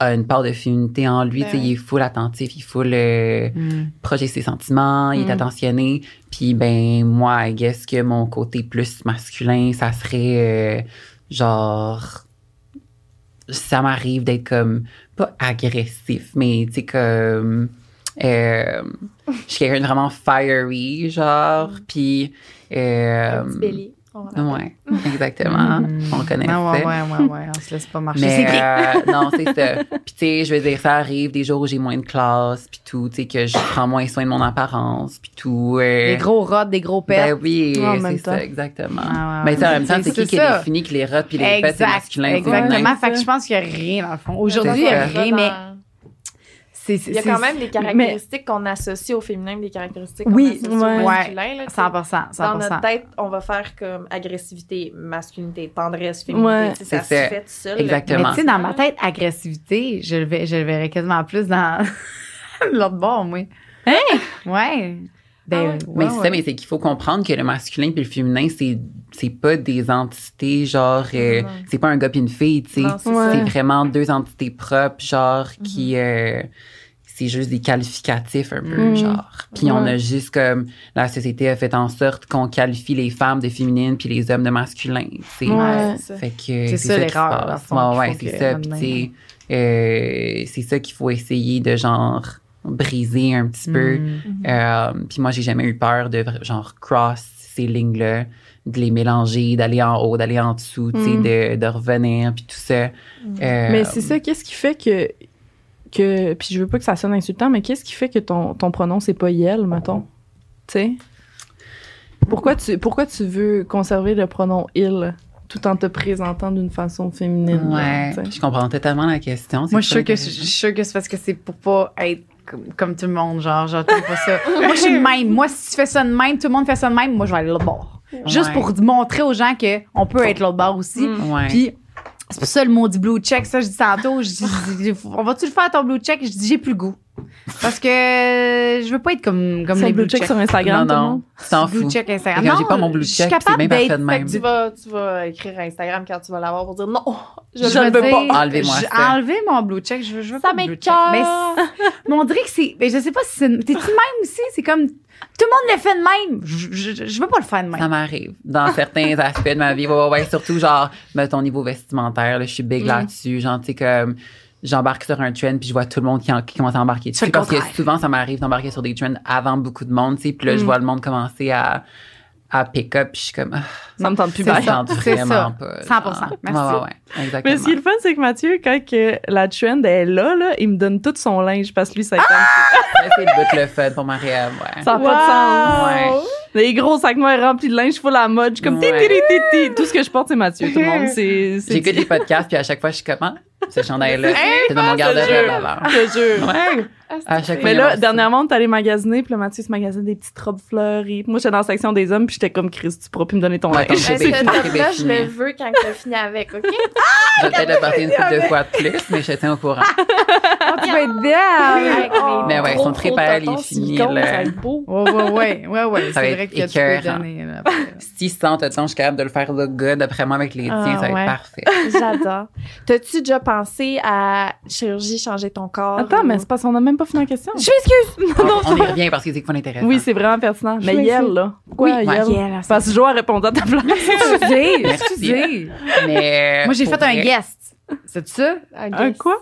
a une part de féminité en lui. Ben il est full attentif, il est full euh, Mm. ses sentiments, il est Mm. attentionné. Puis ben moi, I guess que mon côté plus masculin, ça serait euh, genre ça m'arrive d'être comme pas agressif, mais tu sais comme euh, je suis quelqu'un de vraiment fiery, genre, puis euh, Un petit ouais, exactement, Mm. on connaît Ah, ouais, ça. ouais, ouais, ouais, on se laisse pas marcher. Mais C'est bien. euh, non, c'est ça. Puis tu sais, je veux dire, ça arrive des jours où j'ai moins de classe, puis tout, tu sais, que je prends moins soin de mon apparence, puis tout. euh, Des gros rods, des gros pets. Ben oui, c'est ça, exactement. Ah, ouais, Mais tu sais, en même temps, C'est- qui qui ça. définit que les rats puis les pets, c'est masculin, Exactement. Fait que je pense qu'il n'y a rien dans le fond. Aujourd'hui, il n'y a ça. rien, mais Il y a quand même des caractéristiques qu'on associe au féminin, des caractéristiques qu'on Oui, associe ouais. au masculin. là, tu sais. 100%. 100%. Dans notre tête, on va faire comme agressivité, masculinité, tendresse, féminité. Ouais. ça C'est se ça. fait tout seul. Exactement. Mais tu sais, dans ma tête, agressivité, je le, vais, je le verrais quasiment plus dans l'autre bord, moi. Hein? Ouais. Ben, Ah ouais? ouais, Mais c'est ouais. ça, mais c'est qu'il faut comprendre que le masculin puis le féminin, c'est c'est pas des entités genre euh, c'est pas un gars puis une fille, tu sais. C'est Ouais. vraiment deux entités propres, genre qui Mhm. euh, c'est juste des qualificatifs un peu, Mhm. genre. Puis on Ouais. a juste comme la société a fait en sorte qu'on qualifie les femmes de féminines puis les hommes de masculins, tu sais. Ouais. c'est ça. Fait que C'est ça, qui l'erreur, Ouais, ouais, c'est ça. Puis tu sais, euh, c'est ça qu'il faut essayer de genre briser un petit peu. Mm. Euh, puis moi, j'ai jamais eu peur de genre cross ces lignes-là, de les mélanger, d'aller en haut, d'aller en dessous, tu sais, Mm. de, de revenir, puis tout ça. Euh, Mais c'est ça, qu'est-ce qui fait que. que puis je veux pas que ça sonne insultant, mais qu'est-ce qui fait que ton, ton pronom, c'est pas Yel, mettons? Tu sais? Pourquoi tu, pourquoi tu veux conserver le pronom il tout en te présentant d'une façon féminine? Ouais, je comprends totalement la question. Moi, je suis sûre que, je suis sûre que c'est parce que c'est pour pas être comme, comme tout le monde, genre, j'attends pas ça. moi, je suis de même. Moi, si tu fais ça de même, tout le monde fait ça de même, moi, je vais aller l'autre bord. Juste pour montrer aux gens qu'on peut être l'autre bord aussi. Mm. Ouais. Puis, c'est pour ça le mot du blue check, ça, je dis tantôt, je dis, je dis, on va-tu le faire ton blue check? Je dis, j'ai plus le goût. Parce que je veux pas être comme, comme C'est les le blue blue check sur Instagram, non, non, t'en Blue fous. check Instagram. Non, j'ai pas mon blue je suis check, capable c'est bien parfait d'être- de Fait même. que tu vas, tu vas écrire à Instagram quand tu vas l'avoir pour dire non, je, Je, ne veux pas. Enlevez-moi je- ça. Enlevez mon blue check. Je veux, je veux Ça pas blue check. Mais, mais on dirait que c'est. Mais je sais pas si c'est. T'es-tu même aussi? C'est comme. Tout le monde le fait de même. Je, je, je veux pas le faire de Ça même. m'arrive. Dans certains aspects de ma vie. Ouais, ouais, ouais. Surtout, genre, ton niveau vestimentaire, là, je suis big Mm. là-dessus. Genre, tu sais, comme, j'embarque sur un trend, puis je vois tout le monde qui, en- qui commence à embarquer dessus. Parce que souvent, ça m'arrive d'embarquer sur des trends avant beaucoup de monde, tu sais. Puis là, je Mm. vois le monde commencer à, à pick-up, puis je suis comme, ah, Ça me tente plus bien. ça. tente c'est vraiment ça. pas. 100%. genre. Merci. Ouais, ouais, ouais, exactement. Mais ce qui est le fun, c'est que Mathieu, quand que la trend est là, là, il me donne tout son linge parce que lui, ça tente Ça, c'est le bout le fun pour Marie-Ève, ouais. Ça n'a pas de sens. Ouais. Les gros sacs noirs remplis de linge full à mode. Je suis comme Ouais. ti, ti, ti, ti, ti. Tout ce que je porte, c'est Mathieu. Tout le monde, c'est. c'est- J'écoute les podcasts, puis à chaque fois, je suis comment? Ce chandail-là, c'est dans mon garde-robe alors. Je jure. Ouais. Ah, À chaque. Mais Il a là, dernièrement, on est allé magasiner, puis là, Mathieu se magasine des petites robes fleuries. Moi, j'étais dans la section des hommes, puis j'étais comme Chris, tu pourras plus me donner ton linge. comme Est-ce que top-là, je le veux quand tu as fini avec, OK? Je vais peut-être le porter une couple de fois plus, mais tiens au courant. Tu vas être down. Avec mes Mais ouais, là. ça va être beau. Ouais, ouais, ouais, va C'est vrai être que tu peux donner. là, après. Si sans je suis capable de le faire look good, après moi, avec les Ah, tiens, ça va être parfait. J'adore. T'as-tu déjà pensé à chirurgie, changer ton corps? Attends, mais c'est parce qu'on n'a même pas fini la question. Je m'excuse! On, on y revient parce que c'est quoi l'intéressant. Oui, c'est vraiment pertinent. Je Mais. Yel, là. Pourquoi Oui. Yel? Parce que Jo a répondu à ta place. Excusez, excusez. Mais, Moi, j'ai fait un guest. C'est ça? Un quoi?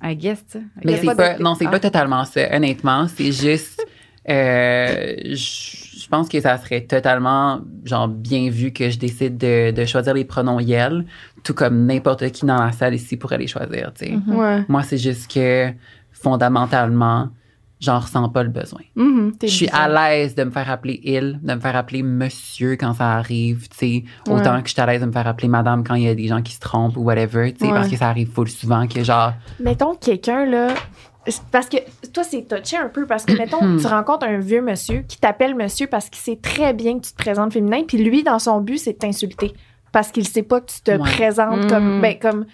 Un guest, Mais c'est pas non, c'est Ah. pas totalement ça. Honnêtement, c'est juste, euh, je je pense que ça serait totalement, genre, bien vu que je décide de, de choisir les pronoms Yel, tout comme n'importe qui dans la salle ici pourrait les choisir, tu sais. Mhm. Ouais. Moi, c'est juste que, fondamentalement, j'en ressens pas le besoin. Mhm. T'es Je suis bizarre. à l'aise de me faire appeler il, de me faire appeler monsieur quand ça arrive, tu sais. Autant Ouais. que je suis à l'aise de me faire appeler madame quand il y a des gens qui se trompent ou whatever, tu sais, Ouais. parce que ça arrive full souvent que genre, Mettons quelqu'un, là. Parce que toi, c'est touché un peu. Parce que, mettons, tu rencontres un vieux monsieur qui t'appelle monsieur parce qu'il sait très bien que tu te présentes féminin. Puis lui, dans son but, c'est de t'insulter. Parce qu'il sait pas que tu te Ouais. présentes Mm. comme, ben, comme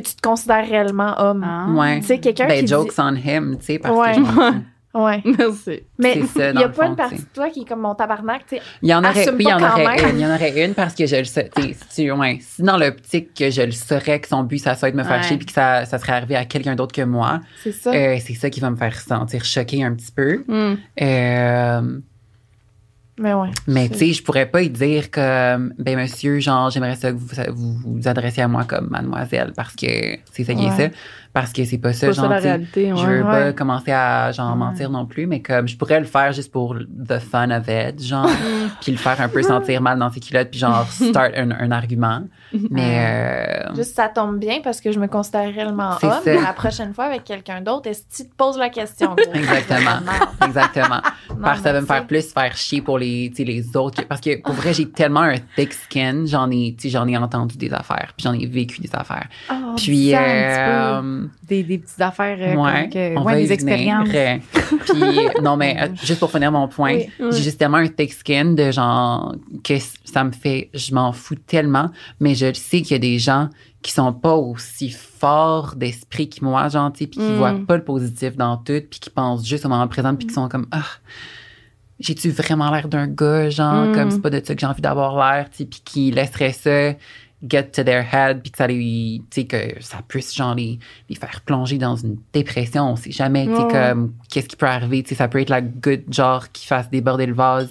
que tu te considères réellement homme. Ah. ouais. Tu sais, quelqu'un Ben, qui jokes dit... on him, tu sais, parce Ouais. que je. Ouais. Merci. Mais il dans y a pas fond, une partie de toi qui est comme mon tabarnak, tu sais. Il y en aurait, oui, il y en aurait une. Il y en aurait une parce que je le sais. tu sais, Si, tu- ouais, si dans l'optique que je le saurais que son but, ça soit de me faire Ouais. chier puis que ça, ça serait arrivé à quelqu'un d'autre que moi, C'est ça. euh, c'est ça qui va me faire sentir choquée un petit peu. Mm. Euh, Mais ouais. mais tu sais, je pourrais pas y dire comme, ben monsieur, genre, j'aimerais ça que vous vous, vous adressiez à moi comme mademoiselle parce que c'est ça qui est ça. Parce que c'est pas ça, pas genre, ça la. Je ouais. veux pas Ouais. commencer à genre Ouais. mentir non plus, mais comme je pourrais le faire juste pour the fun of it, genre, puis le faire un peu sentir mal dans ses culottes, puis genre start un, un argument. Mais euh, Juste, ça tombe bien parce que je me considère réellement homme. ça. mais La prochaine fois, avec quelqu'un d'autre, est-ce que tu te poses la question? Exactement. Non, exactement. Parce que ça va me faire plus faire chier pour les, les autres. Parce que pour vrai, j'ai tellement un thick skin, j'en ai, j'en ai entendu des affaires, puis j'en ai vécu des affaires. Oh, Puis Des, des petites affaires, euh, Ouais, que- on ouais, va des expériences. Puis, non, mais euh, juste pour finir mon point, Oui. j'ai juste tellement un thick skin de genre que ça me fait, je m'en fous tellement, mais je sais qu'il y a des gens qui sont pas aussi forts d'esprit que moi, genre, sais, puis qui Mm. voient pas le positif dans tout, puis qui pensent juste au moment présent, puis qui sont comme, ah, j'ai-tu vraiment l'air d'un gars, genre, Mm. comme c'est pas de ça que j'ai envie d'avoir l'air, tu sais, puis qui laisserait ça get to their head, puis que ça les, tu sais, que ça puisse, genre, les, les faire plonger dans une dépression. On sait jamais, tu sais, Ouais. comme, qu'est-ce qui peut arriver, tu sais, ça peut être la goutte, genre, qui fasse déborder le vase.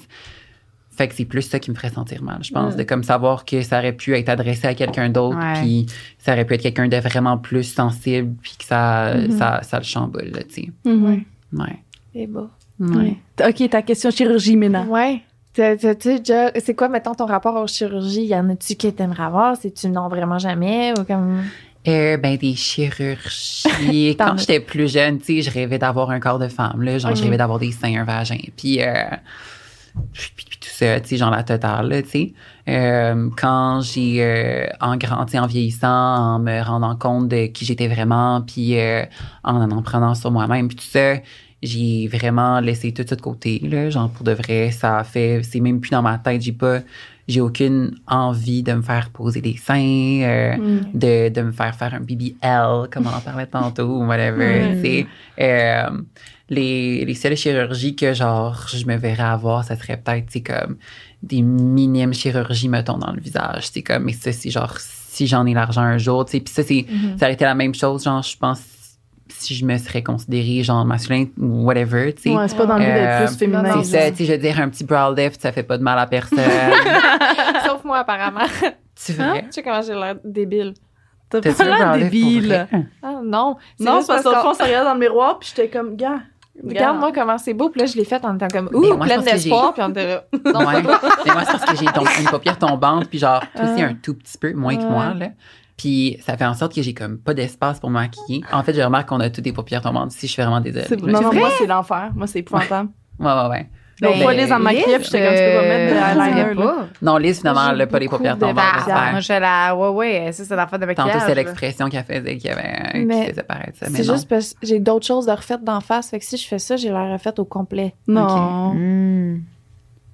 Fait que c'est plus ça qui me ferait sentir mal, je pense, Ouais. de comme savoir que ça aurait pu être adressé à quelqu'un d'autre, puis ça aurait pu être quelqu'un de vraiment plus sensible, puis que ça, Mhm. ça, ça le chamboule, tu sais. Mhm. Ouais. C'est beau. Ouais. OK, ta question chirurgie, Ména. Ouais. C'est quoi, mettons, ton rapport aux chirurgies? Y en a-tu que t'aimerais avoir? C'est-tu non vraiment jamais? Ou comme? Euh, ben, des chirurgies. Quand j'étais plus jeune, tu sais, je rêvais d'avoir un corps de femme, là. Genre, je Mhm. rêvais d'avoir des seins, un vagin. Puis, euh, puis, puis- puis tout ça, tu sais, genre la totale, là, tu sais. Euh, quand j'ai, euh, en grand, en vieillissant, en me rendant compte de qui j'étais vraiment, puis euh, en en prenant sur moi-même, puis tout ça, j'ai vraiment laissé tout ça de côté, là. Genre, pour de vrai, ça a fait, c'est même plus dans ma tête, j'ai pas, j'ai aucune envie de me faire poser des seins, euh, Mm. de, de me faire faire un BBL, comme on en parlait tantôt, ou whatever, Mm. Euh, les, les seules chirurgies que, genre, je me verrais avoir, ça serait peut-être, comme des minimes chirurgies, mettons, dans le visage. C'est comme, mais ça, c'est genre, si j'en ai l'argent un jour, tu sais. Puis ça, c'est, Mhm. ça aurait été la même chose, genre, je pense, si je me serais considérée, genre, masculin ou whatever, tu sais. Ouais, c'est pas dans le but d'être Euh, plus féminin. C'est ça, tu sais, je veux dire, un petit brow lift, ça fait pas de mal à personne. Sauf moi, apparemment. tu vrai? tu sais comment j'ai l'air débile. T'as pas l'air débile. Ah non. Non, c'est parce qu'au fond, ça regarde dans le miroir, puis j'étais comme, gars, Regarde-moi comment c'est beau. Puis là, je l'ai fait en étant comme, ouh, pleine d'espoir. Puis on était là. Non, Ouais. Mais moi, c'est parce que j'ai une paupière tombante, puis genre, toi aussi Ah. un tout petit peu, moins que moi, là. Puis ça fait en sorte que j'ai comme pas d'espace pour me maquiller. En fait, je remarque qu'on a tous des paupières tombantes ici, je suis vraiment désolée. Non, non, vrai? moi, c'est l'enfer. Moi, c'est épouvantable. Ouais, ouais, ouais. L'autre Ben, fois, Liz en maquillait, puis j'étais comme, tu peux pas mettre de Euh, eyeliner, là. pas. Non, Liz, finalement, elle a pas les paupières de tombantes. moi, je la. Ouais, ouais, ça, c'est l'affaire de maquillage. Tantôt, c'est l'expression qu'elle faisait qui, avait, qui faisait paraître ça. C'est juste parce que j'ai d'autres choses de refaites d'en face. Fait que si je fais ça, j'ai l'air refaite au complet. Non. Hmm.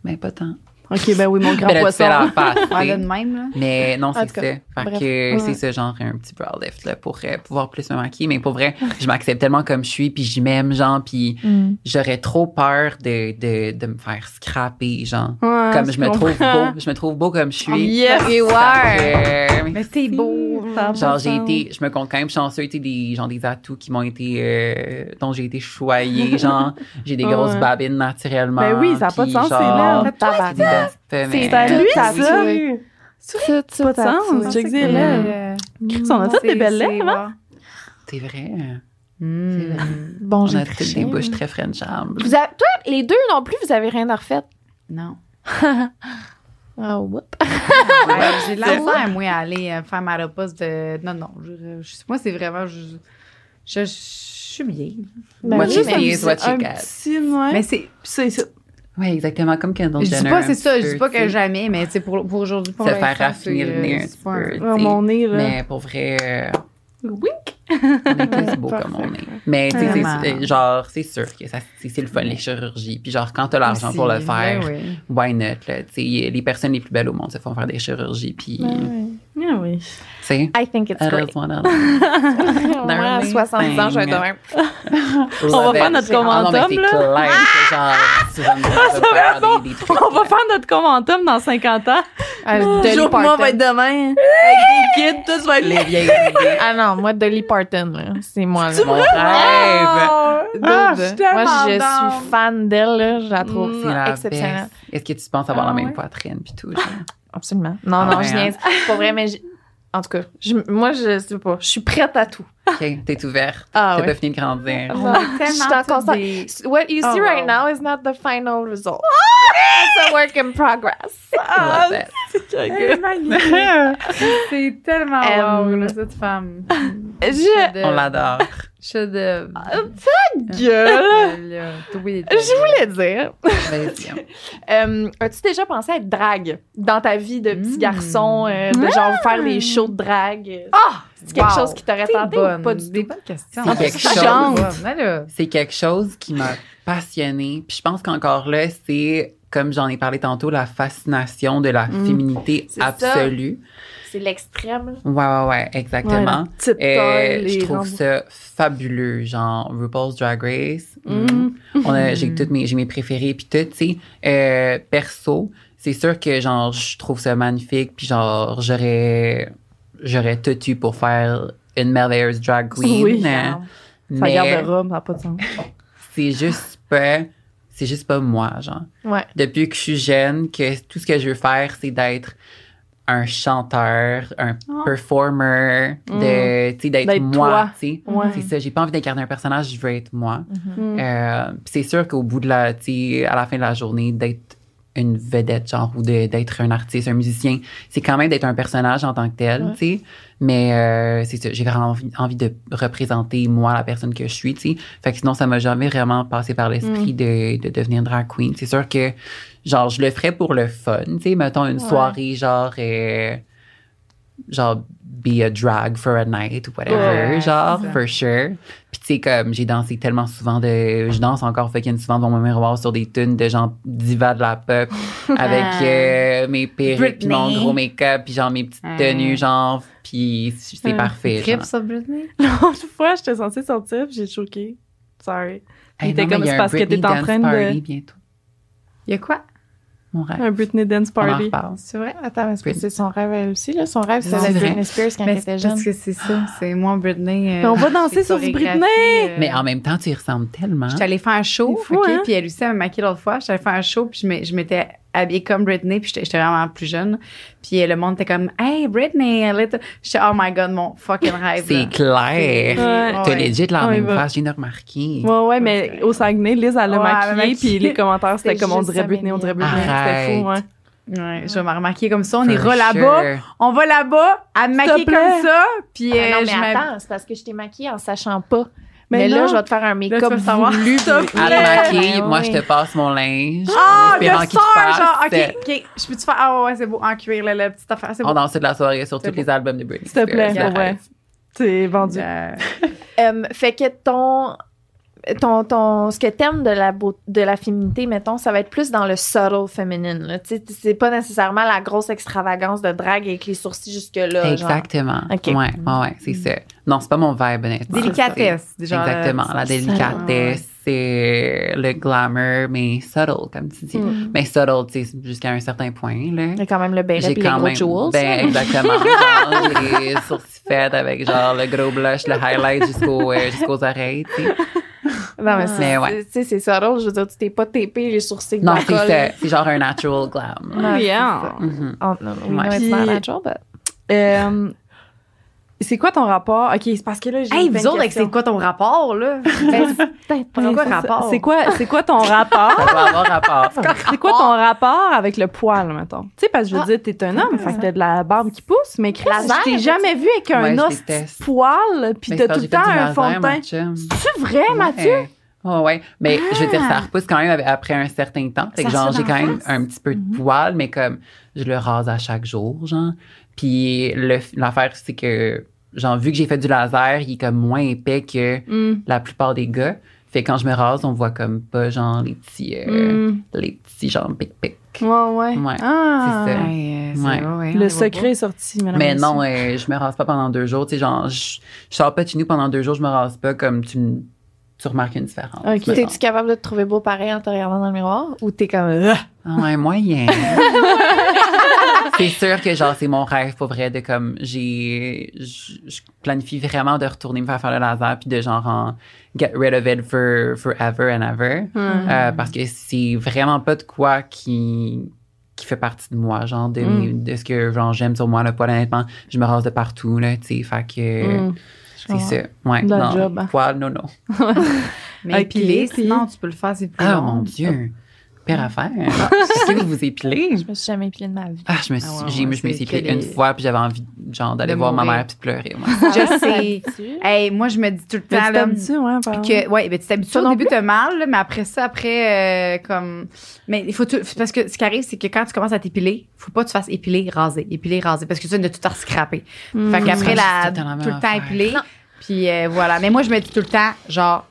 Mais pas tant. OK, ben oui, mon grand Mais là, tu poisson. là, de même, là. Mais non, c'est ça. Fait bref. que Ouais. c'est ça, genre un petit brow lift là, pour euh, pouvoir plus me maquiller. Mais pour vrai, je m'accepte tellement comme je suis, puis j'y m'aime, genre, puis j'aurais trop peur de, de, de me faire scraper, genre. Ouais, comme je me trouve beau. Je me trouve beau comme je suis. Yes! Et ouais. Euh, Mais t'es beau. Ça Genre, j'ai été, je me compte quand même chanceux, tu sais, des, genre, des atouts qui m'ont été, euh, dont j'ai été choyée, genre, j'ai des Ouais. grosses babines naturellement. Ben oui, ça a pas de sens, c'est genre, C'est à lui, Tout ça! Tout, tout Pas de sens, check C'est des que, lèvres. on a toutes des belles lèvres, hein? C'est vrai. Hmm. Bon, On j'ai toutes des bouches très frenchables. Vous avez, toi, les deux non plus, vous avez rien à refaire? Non. Ah, whoop. Ouais, j'ai de la misère, moi, à aller euh, faire ma repasse de. Non, non. Je, je- moi, c'est vraiment. Je, je, je suis bien. Ben What oui, you mais see is what you un get. petit, ouais. Mais c'est. c'est ça. Oui, exactement, comme Kendall Je dis Jenner. pas, c'est ça. Je dis pas que jamais, mais pour, pour aujourd'hui, pour Se faire raffiner le nez euh, un c'est petit peu. Mon nez, là. Mais pour vrai, euh, Wink! On est tous beaux comme on est. Mais tu sais, c'est- c'est- genre, c'est sûr que ça, c'est c'est le fun, les chirurgies. Puis genre, quand t'as l'argent Aussi, pour le faire, ben oui. why not, là? Tu sais, les personnes les plus belles au monde se font faire des chirurgies. Puis, tu Ah oui. sais, I think it's great. Moi, à 70 ans, je vais être de même. On va faire notre Ah commentum, c'est là. faire. On va faire notre commentum dans 50 ans. Euh, Dolly Jour pour moi Parton. va être demain. Avec des kids, tout va être Les vieilles. Ah non, moi, Dolly Parton, là. c'est moi. Là. Mon rêve. Ah, je moi, je down. suis fan d'elle, là. Je la trouve C'est la exceptionnelle. Est-ce que tu penses avoir Ah la même ouais? poitrine puis tout? genre? Absolument. Non, Ah non, je hein? niaise. Pas vrai, mais en tout cas, je- moi, je sais pas. Je suis prête à tout. OK, t'es ouverte. Ah T'as ouais. pas fini de grandir. Non, je suis en constant- des- What you see Oh, right wow. now is not the final result. It's a work in progress. Ah, it. C'est magnifique. C'est tellement wow, Euh, là, cette femme. Je, On l'adore. Chef-d'œuvre. gueule! Oui, je voulais dire, Vas-y. euh, as-tu déjà pensé à être drague dans ta vie de petit Mm. garçon, euh, de genre faire des shows de drague? Ah! C'est quelque Wow. chose qui t'aurait tenté bonne. ou pas du Des tout? bonnes questions. C'est quelque Tu chose. Ouais, là. C'est quelque chose qui m'a passionnée. Puis je pense qu'encore là, c'est, comme j'en ai parlé tantôt, la fascination de la Mm. féminité ça. absolue. C'est l'extrême. Ouais, ouais, ouais, exactement. Euh, taille, je trouve jambes. ça fabuleux, genre RuPaul's Drag Race. On a, j'ai toutes mes, j'ai mes préférés puis tout, tu sais. Euh, perso, c'est sûr que genre je trouve ça magnifique puis genre j'aurais, j'aurais tout eu pour faire une merveilleuse drag queen. Oui. hein. Ça mais garde robe, ça n'a pas de sens. c'est juste pas, c'est juste pas moi, genre. Ouais. Depuis que je suis jeune, que tout ce que je veux faire, c'est d'être un chanteur, un Ah. performer, de, sais, d'être moi, tu sais. Ouais. C'est ça, j'ai pas envie d'incarner un personnage, je veux être moi. Euh, puis c'est sûr qu'au bout de la, tu sais, à la fin de la journée, d'être une vedette, genre, ou d'être un artiste, un musicien, c'est quand même d'être un personnage en tant que tel, Ouais. tu sais. Mais euh, c'est ça, j'ai vraiment envie, envie de représenter moi, la personne que je suis, tu sais. Fait que sinon, ça m'a jamais vraiment passé par Mm. l'esprit de, de devenir drag queen. C'est sûr que, genre, je le ferais pour le fun, tu sais. Mettons une Ouais. soirée, genre, euh, genre, be a drag for a night ou whatever, Ouais, genre, for sure. Puis tu sais, comme j'ai dansé tellement souvent de. Je danse encore fucking souvent devant mon miroir sur des tunes de genre diva de la pop avec Ah. euh, mes perruques, puis mon gros make-up, puis genre mes petites Ah. tenues, genre. Puis c'est Ah. parfait. Trip genre. ça, Britney? L'autre fois, j'étais censée sortir, puis j'ai choqué. Sorry. Il Hey, était non, comme, il y a c'est un parce que Britney t'es en train de- bientôt. Il y a quoi? Mon rêve. Un Britney Dance Party. C'est vrai? Attends, mais c'est parce Britney. que c'est son rêve elle aussi, là. Son rêve, C'est la. Britney Spears quand Mais elle c'est était jeune. parce que c'est ça. C'est moi, Britney. euh, Mais on va danser sur du Britney! euh, Mais en même temps, tu y ressembles tellement. J'étais allée faire un show, fou, OK? hein? Puis elle aussi, elle m'a maquillée l'autre fois. J'étais allée faire un show, puis je m'étais habillée comme Britney, puis j'étais vraiment plus jeune. Puis euh, le monde était comme, hey, Britney, elle J'étais, oh my god, mon fucking rêve. C'est clair. Ouais. T'as Ouais. legit la Ouais, même va. face, j'ai remarqué. Ouais, ouais, mais au Saguenay, Liz, elle l'a Ouais, maquillée, puis les commentaires, c'était comme on dirait ça, Britney, on dirait Britney. C'était Arrête. fou, ouais. Ouais, je vais me remarquer comme ça. On For ira sure. là-bas. On va là-bas, à me maquiller comme ça. Puis Ah euh, non, je mais m'hab- attends, c'est parce que je t'ai maquillée en sachant pas. Mais Mais, là, je vais te faire un make-up voulu. Te À te Ouais. maquiller, Ouais, moi, ouais. je te passe mon linge. Ah, le te fasse. genre, OK, OK. Je peux-tu faire... Ah ouais, c'est beau, en cuir, là, la petite affaire, c'est On danse toute la soirée sur tous les albums de Britney. S'il te plaît, vrai. C'est vendu. Euh, fait que ton, ton, ton, ce que t'aimes de la beau- de la féminité, mettons, ça va être plus dans le subtle féminine. là. C'est pas nécessairement la grosse extravagance de drague avec les sourcils jusque là. Exactement. Ok. Ouais, ouais, ouais, c'est ça. Non, c'est pas mon vibe, honnêtement. délicatesse, déjà. Exactement. La délicatesse, c'est le glamour, mais subtle, comme tu dis. Mm. Mais subtle, tu sais, jusqu'à un certain point, là. Il y a quand même le béret et les gros jewels. Ben, exactement. genre, les sourcils faits avec, genre, le gros blush, le highlight jusqu'au, euh, jusqu'aux oreilles, tu sais. non, mais c'est, Mais ouais. c'est- tu sais, c'est subtle. Je veux dire, tu t'es pas tapé les sourcils Non, c'est ça. Genre un natural glam. Yeah. ça. Oh, no, we Ouais. know it's Puis- not natural, but... Euh, c'est quoi ton rapport? OK, c'est parce que là, j'ai Hey, vous autres, c'est quoi ton rapport, là? Ben, quoi c'est le rapport? C'est quoi, c'est quoi ton rapport? C'est quoi ton rapport avec le poil, mettons? Tu sais, parce que je veux Ah. dire, t'es un homme, fait que t'as de la barbe qui pousse, mais Chris, je t'ai jamais vu avec un Ouais, os poil, puis Mais t'as tout le temps un fond de teint. chum. C'est vrai, Mathieu? Ouais. Ouais. Mais je veux dire, ça repousse quand même après un certain temps. Fait que genre, j'ai quand même un petit peu de poil, mais comme je le rase à chaque jour, genre. Puis le- l'affaire, c'est que, genre, vu que j'ai fait du laser, il est comme moins épais que Mm. la plupart des gars. Fait que quand je me rase, on voit comme pas, genre, les petits, euh, Mm. les petits, genre, pic-pic. Ouais, ouais. Ouais, Ah. c'est ça. Hey, euh, Ouais. ouais, ouais, Le secret est sorti, madame. Mais non, euh, je me rase pas pendant deux jours. Tu sais, genre, je, je sors pas de chez nous pendant deux jours, je me rase pas comme tu, tu remarques une différence. Ok. T'es-tu capable de te trouver beau pareil en te regardant dans le miroir? Ou t'es comme... euh, Ah ouais, moyen. c'est sûr que genre c'est mon rêve pour vrai de comme j'ai je planifie vraiment de retourner me faire faire le laser puis de genre en get rid of it for forever and ever Mm. Euh, parce que c'est vraiment pas de quoi qui qui fait partie de moi genre de, Mm. de ce que genre j'aime sur moi le poil honnêtement je me rase de partout là tu sais fait que Mm. c'est ça ouais non job, hein. poil non non Mais Ok, épiler, sinon, tu peux le faire, c'est plus ah long. mon dieu pire affaire est-ce que vous vous épilez Je me suis jamais épilée de ma vie. Ah, je me suis, Ah ouais, j'ai- ouais, je me suis épilée une les- fois, puis j'avais envie, genre, d'aller De voir ma mère puis de pleurer, moi. Je sais. Hey, moi, je me dis tout le Mais temps, tu t'habitues, ouais, pardon. que, ouais, ben, tu t'habitues au non début, t'as mal, là, mais après ça, après, euh, comme, mais il faut tout, parce que ce qui arrive, c'est que quand tu commences à t'épiler, faut pas que tu fasses épiler, raser, épiler, raser, parce que ça, de tout à scraper. Mm. Fait qu'après, la, tout le temps la même tout le temps affaire. épiler, puis euh, voilà. Mais moi, je me dis tout le temps, genre,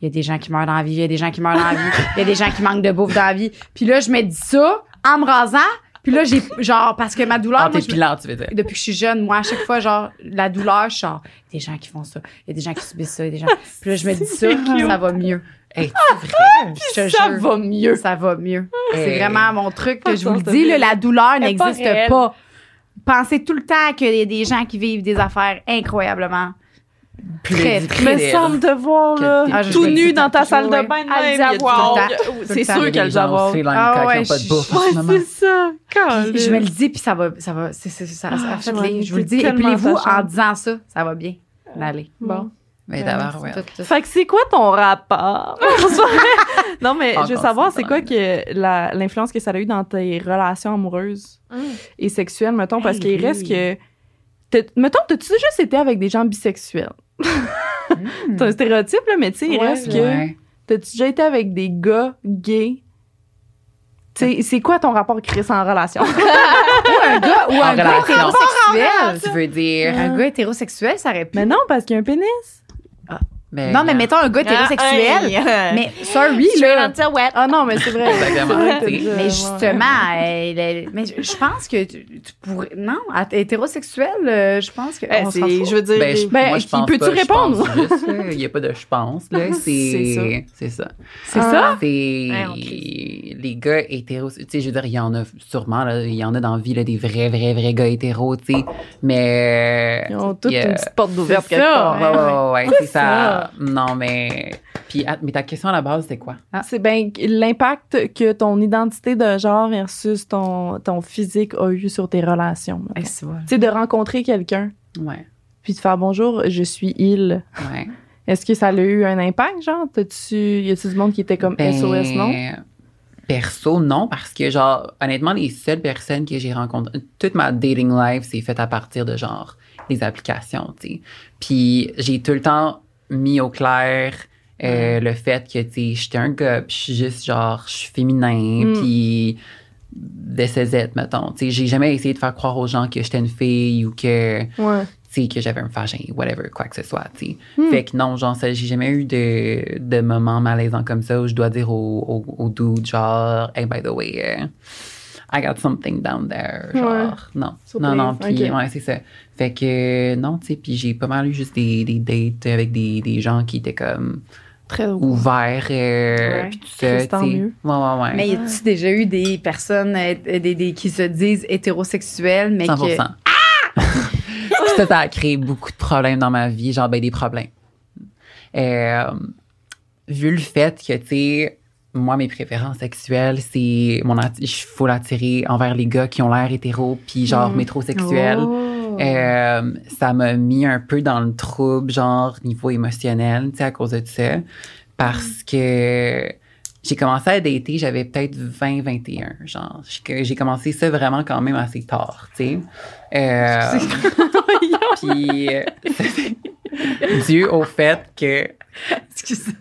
il y a des gens qui meurent dans la vie, il y a des gens qui meurent dans la vie, il y a des gens qui manquent de bouffe dans la vie. Puis là, je me dis ça en me rasant, puis là, j'ai, genre, parce que ma douleur, Ah, moi, me- tu veux dire. depuis que je suis jeune, moi, à chaque fois, genre, la douleur, je suis genre, il y a des gens qui font ça, il y a des gens qui subissent ça, il y a des gens. Puis là, je me dis ça, ça va mieux. Hey, vrai? Ça jure, va mieux. ça va mieux. C'est vraiment mon truc que je vous le dis, là, la douleur pas n'existe réelle. pas. Pensez tout le temps qu'il y a des gens qui vivent des affaires incroyablement. Très, difficile. Mais semble te voir, là, Ah, tout me nu dans ta toujours, salle de bain de même. C'est sûr qu'elle gens avoir. Ah ouais, de c'est ça. Puis je me le dis, puis ça va, ça va, c'est, ça, Ah, ça, je vous le dis, attachante. en disant ça, ça va bien. Allez. Bon. Mais d'abord, ouais. Fait que c'est quoi ton rapport? non, mais je veux savoir, c'est quoi que l'influence que ça a eu dans tes relations amoureuses Mm. et sexuelles, mettons, parce qu'il reste que. t'as- Mettons, t'as-tu juste été avec des gens bisexuels? Mm. C'est un stéréotype, là, mais tu sais, il Ouais, reste que. Ouais. T'as-tu déjà été avec des gars gays? Tu sais, c'est quoi ton rapport Chris en relation? un gars ou En un gars relation. hétérosexuel. Tu veux dire. Un gars hétérosexuel, ça aurait pu. mais non, parce qu'il y a un pénis. Non, mais mettons un gars hétérosexuel. Mais, Mais sorry, là. ah non, mais c'est vrai. Exactement, Mais justement, mais je pense que tu, tu pourrais. Non, hétérosexuel, euh, je pense que. Eh, on s'en c'est- fout. je veux dire, Ben, je, ben, moi, je pense peux-tu répondre? Il n'y a pas de je pense, là. C'est ça. C'est ça. C'est Ah. les gars hétéros. Tu sais, je veux dire, il y en a sûrement, là, il y en a dans la vie, là, des vrais, vrais, vrais gars hétéros, tu sais. Mais. Ils ont toutes une petite porte. Ouais, ouais, ouais, ouais, c'est ça. Ah, non, mais. Puis, ah, mais ta question à la base, c'est quoi? C'est ben l'impact que ton identité de genre versus ton, ton physique a eu sur tes relations. Mettons. c'est vrai. Tu sais, de rencontrer quelqu'un, Ouais. puis de faire bonjour, je suis il. Ouais. Est-ce que ça a eu un impact, genre? T'as-tu, y a-tu du monde qui était comme Ben, SOS, non? Perso, non, parce que, genre, honnêtement, les seules personnes que j'ai rencontrées, toute ma dating life, c'est fait à partir de, genre, des applications, tu sais. Puis, j'ai tout le temps mis au clair euh, le fait que, tu sais, j'étais un gars, puis je suis juste, genre, je suis féminin, Mm. puis de CZ, mettons. Tu sais, j'ai jamais essayé de faire croire aux gens que j'étais une fille ou que, Ouais. tu sais, que j'avais un vagin, whatever, quoi que ce soit, tu sais. Hmm. Fait que non, genre, ça, j'ai jamais eu de, de moments malaisants comme ça où je dois dire au, au, au dude, genre, hey, by the way, euh, I got something down there. Genre, non. Surprise, Non, non, puis, ouais, c'est ça. Fait que, non, tu sais, puis j'ai pas mal eu juste des, des dates avec des, des gens qui étaient comme Très ouverts, euh, Ouais. puis tout ça, tant tu sais. mieux. Ouais, ouais, ouais. Mais y a-tu déjà eu des personnes euh, des, des- qui se disent hétérosexuelles, mais 100%. que. Puis ça, ça a créé beaucoup de problèmes dans ma vie, genre ben des problèmes. Euh, vu le fait que, tu sais, moi, mes préférences sexuelles, c'est mon il faut l'attirer envers les gars qui ont l'air hétéro, puis genre Mm. métrosexuels. Oh. Euh, ça m'a mis un peu dans le trouble, genre niveau émotionnel, tu sais, à cause de ça. Parce que j'ai commencé à dater, j'avais peut-être 20, 21, genre. J'ai commencé ça vraiment quand même assez tard, tu sais. Euh, puis, euh, dû au fait que Excusez.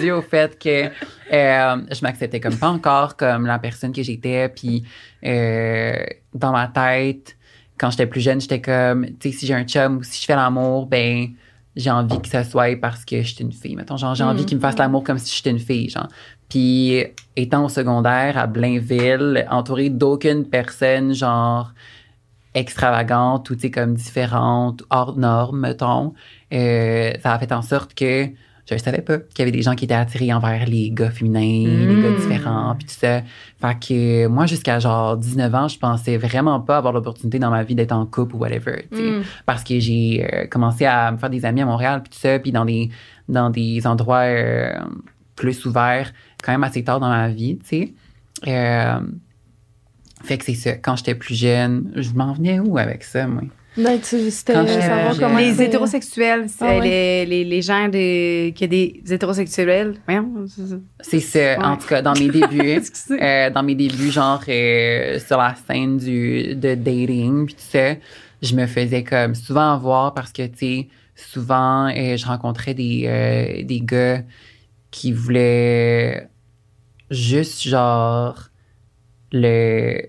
Dû au fait que euh, je m'acceptais comme pas encore comme la personne que j'étais. Puis euh, dans ma tête quand j'étais plus jeune j'étais comme tu sais si j'ai un chum ou si je fais l'amour ben j'ai envie que ça soit parce que je suis une fille mettons. Genre j'ai envie qu'il me fasse l'amour comme si j'étais une fille genre. Puis étant au secondaire à Blainville entourée d'aucune personne genre extravagante ou tu sais comme différente hors norme mettons euh, ça a fait en sorte que je ne savais pas qu'il y avait des gens qui étaient attirés envers les gars féminins, les gars Mm. différents, puis tout ça. Fait que moi, jusqu'à genre 19 ans, je pensais vraiment pas avoir l'opportunité dans ma vie d'être en couple ou whatever, tu sais. Mm. Parce que j'ai euh, commencé à me faire des amis à Montréal, puis tout ça, puis dans des, dans des endroits euh, plus ouverts, quand même assez tard dans ma vie, tu sais. Euh, fait que c'est ça. Quand j'étais plus jeune, je m'en venais où avec ça, moi? Ben, tu- c'était comment les hétérosexuels, c'est Ah ouais. les, les, les gens de, qui a des hétérosexuels. C'est ça. En tout cas, dans mes débuts. Euh, dans mes débuts, genre euh, sur la scène du, de dating, puis tout ça, je me faisais comme souvent voir parce que, tu sais, souvent, euh, je rencontrais des, euh, des gars qui voulaient juste, genre, le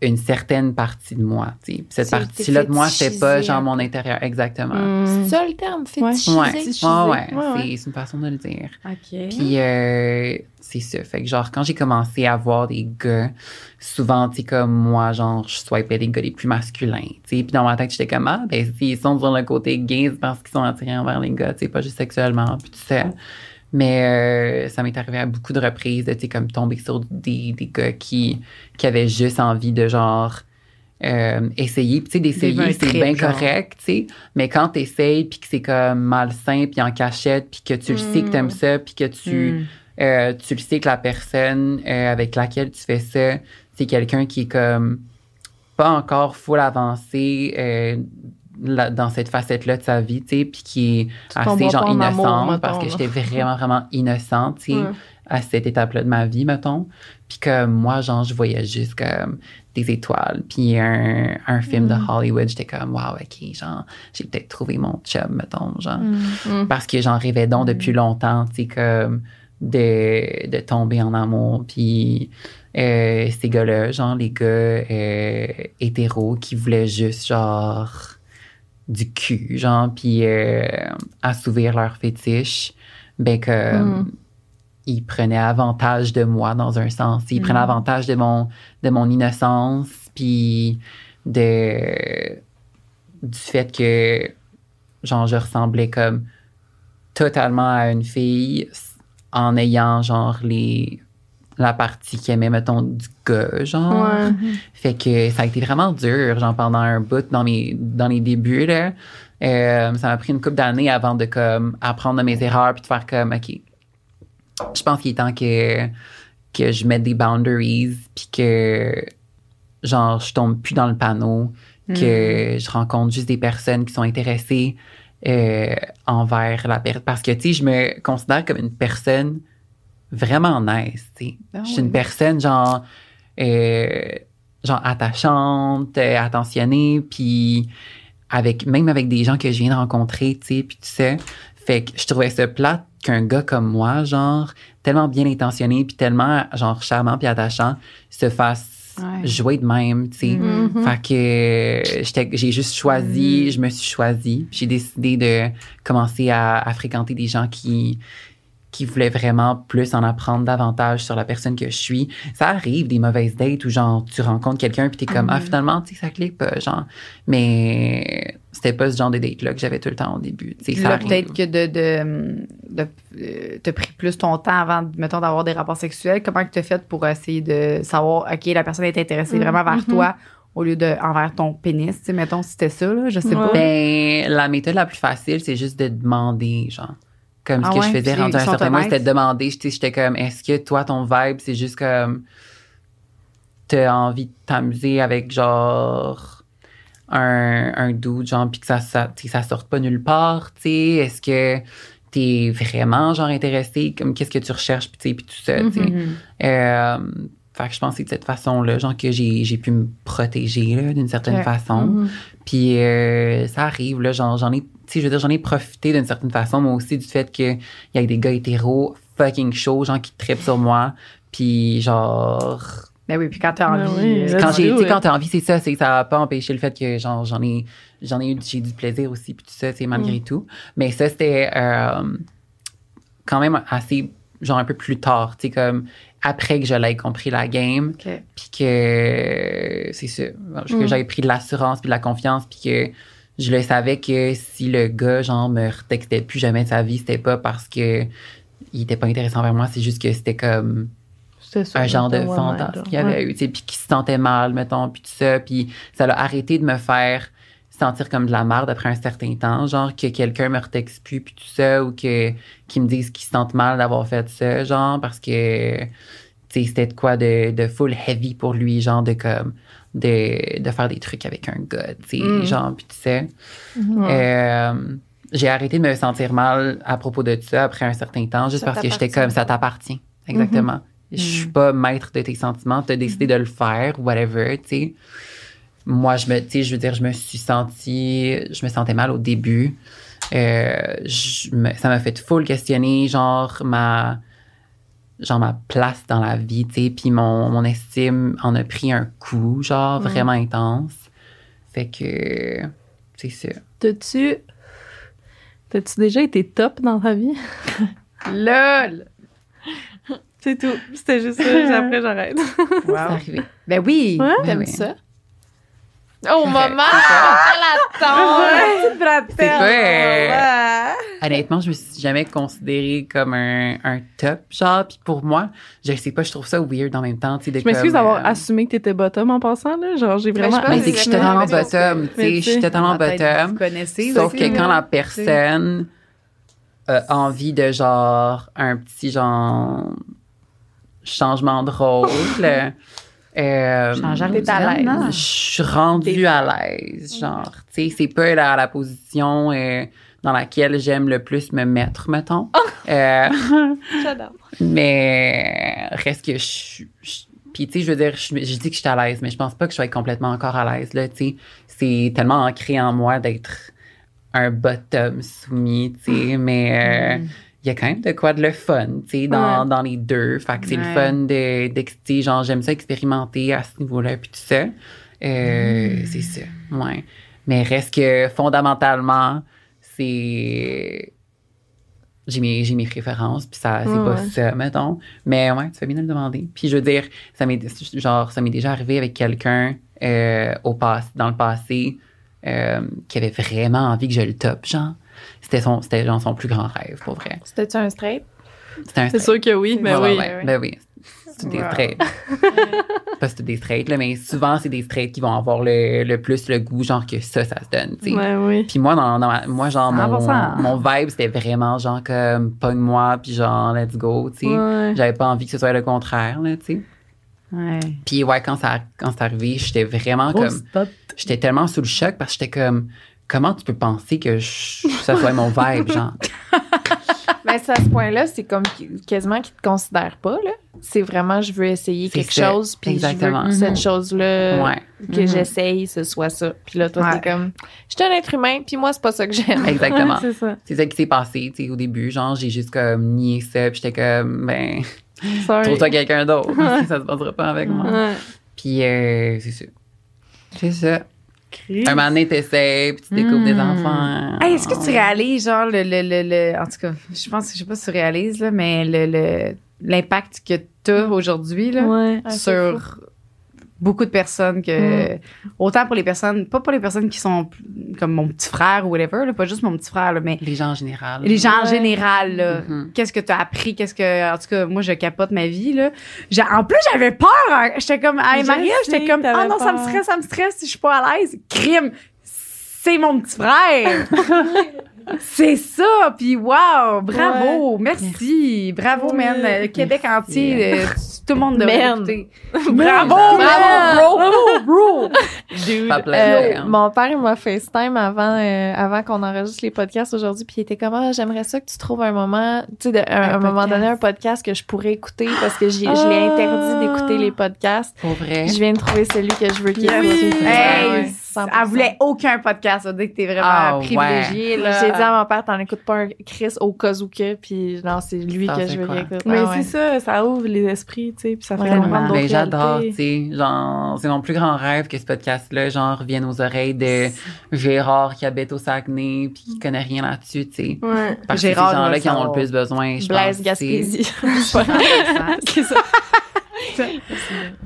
une certaine partie de moi, tu sais. Puis Cette partie-là de moi, c'est pas genre mon intérieur, exactement. Mm. C'est ça le terme, fétichisé? Ouais, ouais, ouais, Ouais, ouais. c'est- une façon de le dire. OK. Puis euh, c'est ça. Fait que genre, quand j'ai commencé à voir des gars, souvent, tu sais, comme moi, genre, je swipais des gars les plus masculins, tu sais. Puis dans ma tête, j'étais comme, ah, ben, s'ils sont sur le côté gay, c'est parce qu'ils sont attirés envers les gars, tu sais, pas juste sexuellement, puis tout ça. Mais euh, ça m'est arrivé à beaucoup de reprises de, tu sais, comme tomber sur des, des gars qui, qui avaient juste envie de, genre, euh, essayer. Puis, tu sais, d'essayer, c'est bien genre. correct, tu sais. Mais quand t'essayes, puis que c'est comme malsain, puis en cachette, puis que tu le sais que t'aimes ça, puis que tu, Mm. euh, tu le sais que la personne euh, avec laquelle tu fais ça, c'est quelqu'un qui est comme pas encore full avancé euh, là- dans cette facette-là de sa vie, tu sais, puis qui est assez genre amour, innocente mettons, parce que j'étais vraiment, vraiment innocente, tu sais, à cette étape-là de ma vie, mettons. Puis que moi, genre, je voyais juste comme des étoiles, puis un, un film de Hollywood, j'étais comme, wow, OK, genre, j'ai peut-être trouvé mon chum, mettons, genre Mm. parce que j'en rêvais donc depuis longtemps, tu sais, comme de, de tomber en amour. Puis euh, ces gars-là, genre les gars euh, hétéros qui voulaient juste, genre, du cul, genre, puis euh, assouvir leur fétiche, ben que Mm. ils prenaient avantage de moi dans un sens. Ils prenaient avantage de mon, de mon innocence, puis de du fait que genre je ressemblais comme totalement à une fille en ayant genre les la partie qui aimait, mettons, du gars, genre. Ouais. Fait que ça a été vraiment dur, genre, pendant un bout dans mes, dans les débuts, là. Euh, ça m'a pris une couple d'années avant de, comme, apprendre de mes erreurs puis de faire comme, OK, je pense qu'il est temps que, que je mette des boundaries puis que, genre, je tombe plus dans le panneau, que je rencontre juste des personnes qui sont intéressées euh, envers la personne. Parce que, tu sais, je me considère comme une personne vraiment nice, tu sais. Ah je suis une personne, genre, euh, genre attachante, euh, attentionnée, puis avec même avec des gens que je viens de rencontrer, tu sais, puis tout ça. Fait que je trouvais ça plate qu'un gars comme moi, genre, tellement bien intentionné, puis tellement, genre, charmant puis attachant, se fasse Ouais. jouer de même, tu sais. Mhm. Fait que euh, j'ai juste choisi, Mhm. je me suis choisi. Puis J'ai décidé de commencer à, à fréquenter des gens qui qui voulaient vraiment plus en apprendre davantage sur la personne que je suis. Ça arrive des mauvaises dates où genre tu rencontres quelqu'un puis t'es comme ah finalement tu sais ça clique pas genre mais c'était pas ce genre de date là que j'avais tout le temps au début. Ça là, peut-être que de, de, de, euh, t'as pris plus ton temps avant, mettons, d'avoir des rapports sexuels. Comment que t'as fait pour essayer de savoir, OK, la personne est intéressée Mm, vraiment vers mhm. toi au lieu de envers ton pénis, mettons, si c'était ça, là, je sais Ouais. pas. Ben, la méthode la plus facile, c'est juste de demander, genre. Comme Ah ce que ouais, je faisais rendu à un certain moment, c'était de demander, j'étais comme, est-ce que toi, ton vibe, c'est juste comme, t'as envie de t'amuser avec, genre, un, un dude, genre, puis que ça, ça, ça sorte pas nulle part, tu sais, est-ce que t'es vraiment, genre, intéressé, comme, qu'est-ce que tu recherches, puis tu sais, puis tout ça, tu sais. Mhm. Euh, fait que je pense que de cette façon-là, genre, que j'ai pu me protéger, là, d'une certaine façon. Mhm. Puis euh, ça arrive, là, j'en ai, je veux dire, j'en ai profité d'une certaine façon, moi aussi, du fait qu'il y a des gars hétéros fucking chauds, genre, qui trippent sur moi. Puis genre, Ben oui, puis quand t'as Ben envie. oui, euh, quand j'ai, quand t'as envie, c'est ça, c'est ça n'a pas empêché le fait que, genre, j'en ai, j'en ai eu, j'ai du plaisir aussi, puis tout ça, c'est malgré tout. Mais ça, c'était euh, quand même assez, genre, un peu plus tard, tu sais, comme après que je l'ai compris la game puis que c'est ça que Mm. j'avais pris de l'assurance puis de la confiance puis que je le savais que si le gars genre me retextait plus jamais de sa vie c'était pas parce que il était pas intéressant vers moi c'est juste que c'était comme un genre de fantasme qu'il y avait eu tu sais puis qui se sentait mal mettons puis tout ça puis ça l'a arrêté de me faire sentir comme de la merde après un certain temps genre que quelqu'un me retexte plus puis tout ça ou que qu'ils me disent qu'ils se sentent mal d'avoir fait ça genre parce que tu sais c'était de quoi de, de full heavy pour lui genre de comme de, de faire des trucs avec un gars tu sais Mm. genre puis tu sais Ouais. euh, j'ai arrêté de me sentir mal à propos de ça après un certain temps, juste Ça parce que j'étais comme ça t'appartient. Exactement. Je suis pas maître de tes sentiments, t'as décidé de le faire, whatever, tu sais. Moi, je me, tu sais, je veux dire, je me suis sentie, je me sentais mal au début. Euh, je me- ça m'a fait full questionner, genre, ma, genre, ma place dans la vie, tu sais, puis mon, mon estime en a pris un coup, genre, vraiment intense. Fait que, c'est ça. T'as-tu. T'as-tu déjà été top dans ta vie? LOL! C'est tout. C'était juste ça. Après, j'arrête. C'est Wow. arrivé. Ben oui! Ouais? Ben oui. ça? Oh, Correct. maman! C'est Elle C'est pas, euh! Honnêtement, je me suis jamais considérée comme un, un top, genre. Puis pour moi, je sais pas, je trouve ça weird en même temps, tu sais, de Je m'excuse d'avoir euh, assumé que t'étais bottom en passant, là. Genre, j'ai Ben, vraiment. Mais c'est que je suis totalement bottom, tu sais, je suis totalement bottom. Vous connaissez Sauf que quand la personne a envie de genre un petit genre changement de rôle, euh, Changer T'es à l'aise? non? je suis rendue à l'aise, genre, tu sais, c'est pas la, la position euh, dans laquelle j'aime le plus me mettre, mettons. Euh, J'adore. mais reste que je suis. je- Puis, tu sais, je veux dire, je, je dis que je suis à l'aise, mais je pense pas que je sois complètement encore à l'aise, là, tu sais. C'est tellement ancré en moi d'être un bottom soumis, tu sais, mais euh, il y a quand même de quoi de le fun, tu sais, dans, Ouais. dans les deux. Fait que c'est le fun de, de, genre, j'aime ça expérimenter à ce niveau-là, puis tout ça. Euh, C'est ça, ouais. Mais reste que, fondamentalement, c'est j'ai mes, j'ai mes préférences, puis ça, c'est Ouais, pas ça, mettons. Mais ouais, tu fais bien de le demander. Puis je veux dire, ça m'est, genre, ça m'est déjà arrivé avec quelqu'un euh, au dans le passé euh, qui avait vraiment envie que je le top, genre. C'était son, c'était genre son plus grand rêve, pour vrai. C'était-tu un straight? C'était un C'est sûr que oui, mais Ouais, oui. ouais, ben oui. c'est des Wow. straight. pas c'est des straight, là, mais souvent, c'est des straight qui vont avoir le, le plus le goût, genre que ça, ça se donne, tu sais. Ouais, oui. Puis moi, dans, dans ma- moi genre, mon, 100%. mon vibe, c'était vraiment genre comme pogne-moi, puis genre, let's go, tu sais. Ouais. J'avais pas envie que ce soit le contraire, là, tu sais. Ouais. Puis ouais, quand ça quand c'est arrivé, j'étais vraiment comme j'étais tellement sous le choc parce que j'étais comme comment tu peux penser que je- ça soit mon vibe genre? Mais c'est à ce point-là, c'est comme quasiment qu'ils te considèrent pas, là. C'est vraiment, je veux essayer quelque ça, chose, puis je veux que cette chose-là Ouais, que Mhm. j'essaye, ce soit ça. Puis là, toi, Ouais. t'es comme, je suis un être humain, puis moi, c'est pas ça que j'aime. exactement. c'est ça. Qui s'est passé, tu sais, au début, genre j'ai juste comme nié ça, puis j'étais comme ben trouve-toi quelqu'un d'autre, ça se passera pas avec moi. Ouais. Puis euh, c'est ça. C'est ça. Christ. Un moment donné, t'essayes, puis tu découvres des Mm. enfants. Hey, est-ce que tu réalises, genre, le, le, le, le- En tout cas, je pense que je sais pas si tu réalises, là, mais le, le, l'impact que tu as aujourd'hui, là, Ouais. Sur beaucoup de personnes que. Autant pour les personnes, pas pour les personnes qui sont comme mon petit frère ou whatever, là, pas juste mon petit frère, là, mais Les gens en général. les gens en général. Mhm. Qu'est-ce que tu as appris? Qu'est-ce que. En tout cas, moi, je capote ma vie, là. J'ai- en plus, j'avais peur. hein. J'étais comme. Hey, Maria, j'étais comme. Ah t'avais non, ça me stresse, ça me stresse si je suis pas à l'aise. Crime! C'est mon petit frère! C'est ça! Puis wow! Bravo! Merci! Bravo, Ouais. man! Le Québec entier, euh, tout le monde devrait Man. l'écouter. Bravo, Bravo, bro! Bro! Pas Euh, plaisir. mon père, il m'a FaceTime avant, euh, avant qu'on enregistre les podcasts aujourd'hui, puis il était comme, ah, j'aimerais ça que tu trouves un moment, tu sais, un, Un un moment donné, un podcast que je pourrais écouter parce que j'ai- je l'ai Ah. interdit d'écouter les podcasts. Pour vrai. Je viens de trouver celui que je veux qu'il Yes. écoute. Oui. Hey, 100%. elle voulait aucun podcast. Ça veut dire que t'es vraiment Ah, privilégiée, là. J'ai dit à mon père, t'en écoutes pas un Chris au cas où que, puis non, c'est lui Ça, que je veux quoi? qu'il écoute. Mais Ah ouais. c'est ça, ça ouvre les esprits, tu sais, puis ça fait Vraiment. comprendre d'autres Ben, j'adore, tu sais. Genre, c'est mon plus grand rêve que ce podcast-là, genre, revienne aux oreilles de Gérard qui habite au Saguenay puis qui connaît rien là-dessus, tu sais. Ouais. Parce que c'est ces gens-là qui en ont le plus besoin, je Blaise pense. Gaspésie. C'est ça.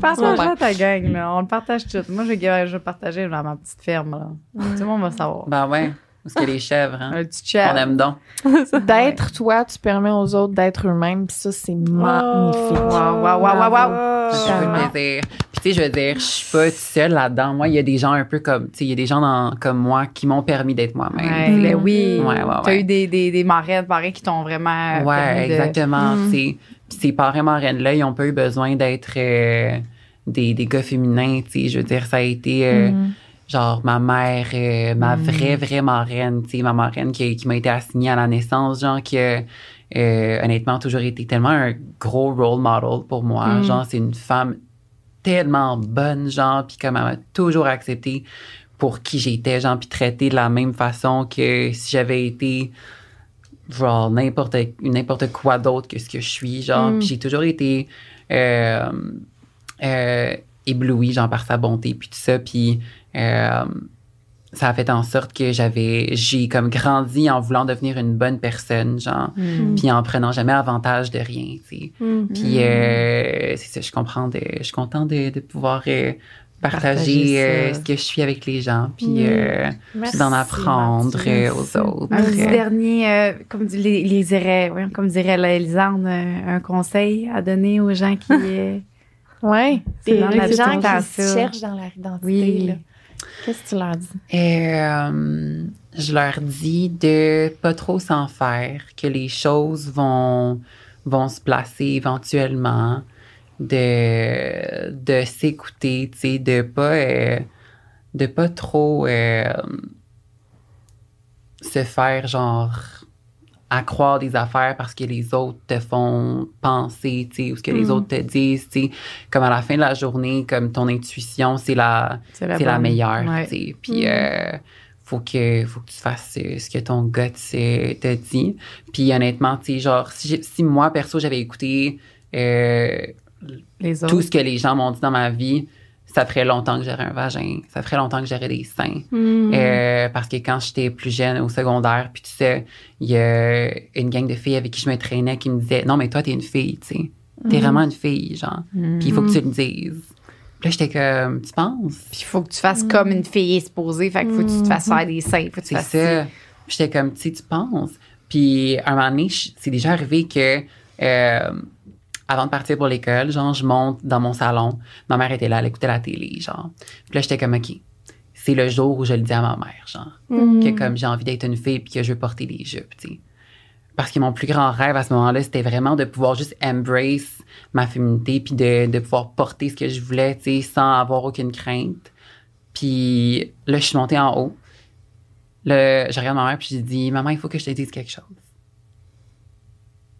Partage ta gang, là. On le partage tout. Moi, je vais, je partager dans ma petite ferme, là. Tout le monde va savoir. Ben ouais. Parce que les chèvres, hein. Un petit chat. On aime donc. D'être toi, tu permets aux autres d'être eux-mêmes, puis ça, c'est magnifique. Wow, wow, wow, wow, wow. Ça fait Tellement. plaisir. Puis tu sais, je veux dire, je suis pas toute seule là-dedans. Moi, il y a des gens un peu comme, tu sais, il y a des gens dans- comme moi qui m'ont permis d'être moi-même. Ouais, ben oui. Ouais, ouais, T'as ouais. eu des, des, des marraines, pareil, qui t'ont vraiment. Ouais, permis de- exactement. Mm. tu sais. Puis ces parents marraines-là, ils ont pas eu besoin d'être euh, des, des gars féminins, tu sais. Je veux dire, ça a été euh, Mhm. genre ma mère, euh, ma Mm. vraie, vraie marraine, tu sais, ma marraine qui, qui m'a été assignée à la naissance, genre qui a euh, honnêtement toujours été tellement un gros role model pour moi. Mm. Genre, c'est une femme tellement bonne, genre, puis comme elle m'a toujours accepté pour qui j'étais, genre, puis traité de la même façon que si j'avais été genre n'importe n'importe quoi d'autre que ce que je suis genre Mm. puis j'ai toujours été euh, euh, éblouie genre par sa bonté puis tout ça puis euh, ça a fait en sorte que j'avais j'ai comme grandi en voulant devenir une bonne personne genre Mm. puis en prenant jamais avantage de rien tu sais Mm. puis c'est ça je comprends de, je suis contente de, de pouvoir partager, Partager euh, ce que je suis avec les gens puis Mm. euh, d'en apprendre euh, aux autres Un petit dernier, euh, comme, les, les dirait, ouais, comme dirait la Elisande, un conseil à donner aux gens qui. Ouais. C'est Des gens qui se cherchent dans leur identité. Oui. Qu'est-ce que tu leur dis? Euh, je leur dis de pas trop s'en faire, que les choses vont, vont se placer éventuellement, de, de s'écouter, tu sais, de pas, euh, de pas trop euh, se faire genre à croire des affaires parce que les autres te font penser, tu sais, ou ce que les Mm. autres te disent, tu sais, comme à la fin de la journée, comme ton intuition, c'est la, c'est la bonne. meilleure, Ouais. tu sais. Puis, Mm. euh, faut que, faut que tu fasses ce que ton gut te dit. Puis, honnêtement, tu sais, genre, si, si moi, perso, j'avais écouté euh, Les autres. tout ce que les gens m'ont dit dans ma vie, ça ferait longtemps que j'aurais un vagin. Ça ferait longtemps que j'aurais des seins. Mm. Euh, parce que quand j'étais plus jeune, au secondaire, puis tu sais, il y a une gang de filles avec qui je me traînais qui me disaient Non, mais toi, t'es une fille, tu sais. T'es Mhm. vraiment une fille, genre. Mm. Puis il faut que tu le dises. Puis là, j'étais comme Tu penses? Puis il faut que tu fasses comme une fille exposée. Fait qu'il faut que tu te fasses Mhm. faire des seins. Faut que tu C'est fasses ça. Puis j'étais comme, tu sais, tu penses? Puis à un moment donné, c'est déjà arrivé que euh, avant de partir pour l'école, genre, je monte dans mon salon. Ma mère était là, elle écoutait la télé, genre. Puis là, j'étais comme, OK, c'est le jour où je le dis à ma mère, genre. Mm. Que comme j'ai envie d'être une fille puis que je veux porter des jupes, tu sais. Parce que mon plus grand rêve à ce moment-là, c'était vraiment de pouvoir juste embrace ma féminité puis de, de pouvoir porter ce que je voulais, tu sais, sans avoir aucune crainte. Puis là, je suis montée en haut. Là, je regarde ma mère puis j'ai dit, maman, il faut que je te dise quelque chose.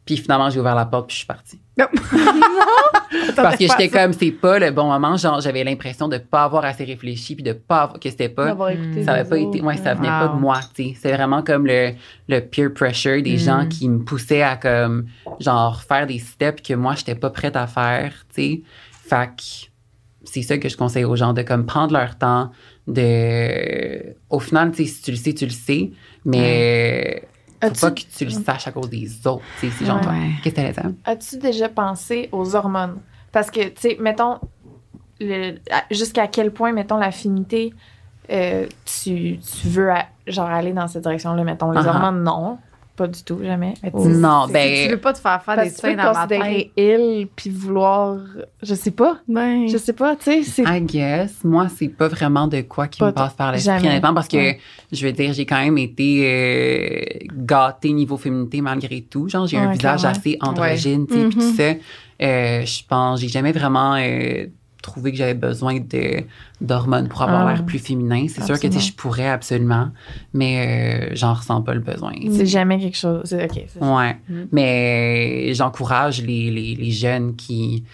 Puis finalement, j'ai ouvert la porte puis je suis partie. Parce que j'étais comme, c'est pas le bon moment. Genre, j'avais l'impression de pas avoir assez réfléchi puis de pas avoir, que c'était pas, ça avait pas autres. été, ouais, ça venait Wow. pas de moi, tu sais. C'est vraiment comme le, le peer pressure des gens qui me poussaient à comme, genre, faire des steps que moi, j'étais pas prête à faire, tu sais. Fait que c'est ça que je conseille aux gens, de comme prendre leur temps, de, au final, tu sais, si tu le sais, tu le sais, mais faut pas que tu le saches à cause des autres, tu sais. C'est genre, Ouais. toi, qu'est-ce que t'allais? As-tu déjà pensé aux hormones? Parce que, tu sais, mettons, jusqu'à quel point, mettons, l'affinité, euh, tu, tu veux, genre, aller dans cette direction-là, mettons, les Uh-huh. hormones, non. Pas du tout, jamais. Mais tu- Non, ben- Tu veux pas te faire faire des que tu peux soins te dans ma considérer tête. ill, puis vouloir, je sais pas, Ben, je sais pas, tu sais, c'est... I guess. Moi, c'est pas vraiment de quoi qui Pas me passe par l'esprit, honnêtement, parce que, Ouais. je veux dire, j'ai quand même été euh, gâtée niveau féminité malgré tout. Genre, j'ai un visage assez androgyne, tu sais, puis tout ça. Euh, je pense, j'ai jamais vraiment euh, trouvé que j'avais besoin de d'hormones pour avoir Ah. l'air plus féminin. C'est sûr que, je pourrais absolument, mais euh, j'en ressens pas le besoin. C'est jamais quelque chose. c'est- OK. c'est- Ouais. Mhm. Mais j'encourage les, les, les jeunes qui,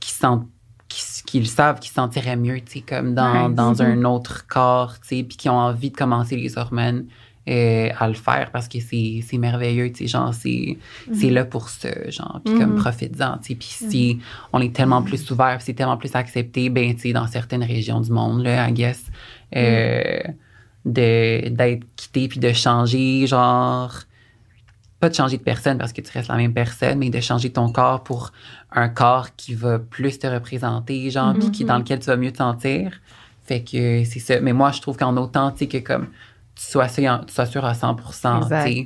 qui sentent qui, qui le savent, qui se sentiraient mieux, tu sais, comme dans, Ouais. dans Mhm. un autre corps, tu sais, puis qui ont envie de commencer les hormones euh, à le faire parce que c'est c'est merveilleux, tu sais, genre, c'est c'est là pour ça, genre, puis comme Mhm. profites-en, tu sais, puis si on est tellement plus ouvert, c'est tellement plus accepté, ben, tu sais, dans certaines régions du monde, là, I guess, euh, de d'être quitté puis de changer, genre, pas de changer de personne parce que tu restes la même personne, mais de changer ton corps pour un corps qui va plus te représenter, genre, puis qui, dans lequel tu vas mieux te sentir. Fait que c'est ça. Mais moi, je trouve qu'en autant, tu sais, que comme sois sûr, tu sois sûr à 100 tu Exact. sais,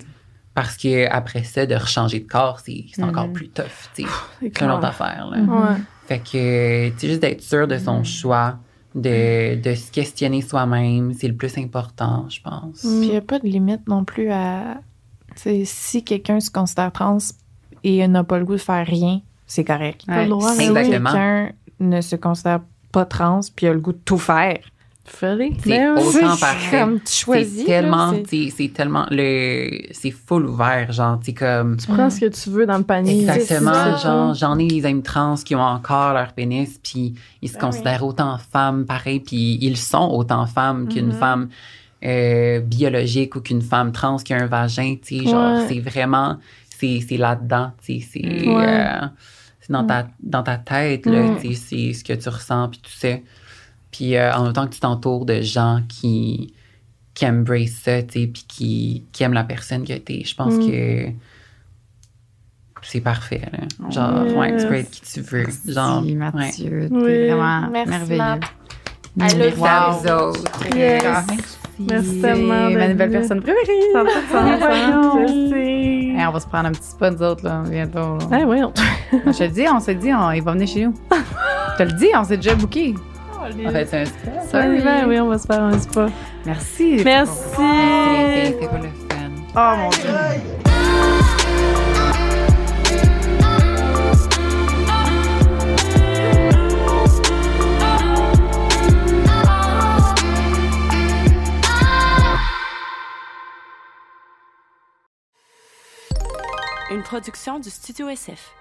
parce que après ça, de rechanger de corps, c'est c'est encore plus tough, tu sais. c'est une autre affaire, là. Ouais. Fait que, tu sais, juste d'être sûr de son choix, de, de se questionner soi-même, c'est le plus important, je pense. Mm. Puis il n'y a pas de limite non plus à. tu sais, si quelqu'un se considère trans et n'a pas le goût de faire rien, c'est correct. T'as le droit, Si quelqu'un ne se considère pas trans puis a le goût de tout faire, C'est autant parfait. comme tu choisis. C'est tellement, c'est- tu sais, tellement le, c'est full ouvert, genre, tu sais, comme. Tu prends ce que tu veux dans le panier. Exactement, genre, j'en ai des amis trans qui ont encore leur pénis, puis ils se Ben considèrent autant femmes, pareil, puis ils sont autant femmes qu'une Mhm. femme euh, biologique ou qu'une femme trans qui a un vagin, tu sais, genre, c'est vraiment, c'est là-dedans, tu sais, c'est Ouais. euh, c'est dans, ta, dans ta tête, là, Mm. tu sais, c'est ce que tu ressens, puis tout ça. Puis euh, en autant que tu t'entoures de gens qui, qui embrace ça, tu sais, puis qui, qui aiment la personne que t'es, je pense Mm. que c'est parfait, là. Genre, Yes. ouais, tu peux être qui tu veux. Genre, Merci, ouais. Mathieu. Oui. T'es vraiment Merci, merveilleux. Matt. I love autres. Yes. Merci. Merci tellement ma nouvelle personne préférée. Je sais. Hey, on va se prendre un petit spot, nous autres, là, bientôt. là. Ah, voyons. Je te le dis, on s'est dit, on, il va venir chez nous. Je te le dis, on s'est déjà booké. En fait, c'est un stress. Sorry. Oui, on va se faire un spa. Merci. Merci. Le fun. Oh mon Dieu. Une production du Studio SF.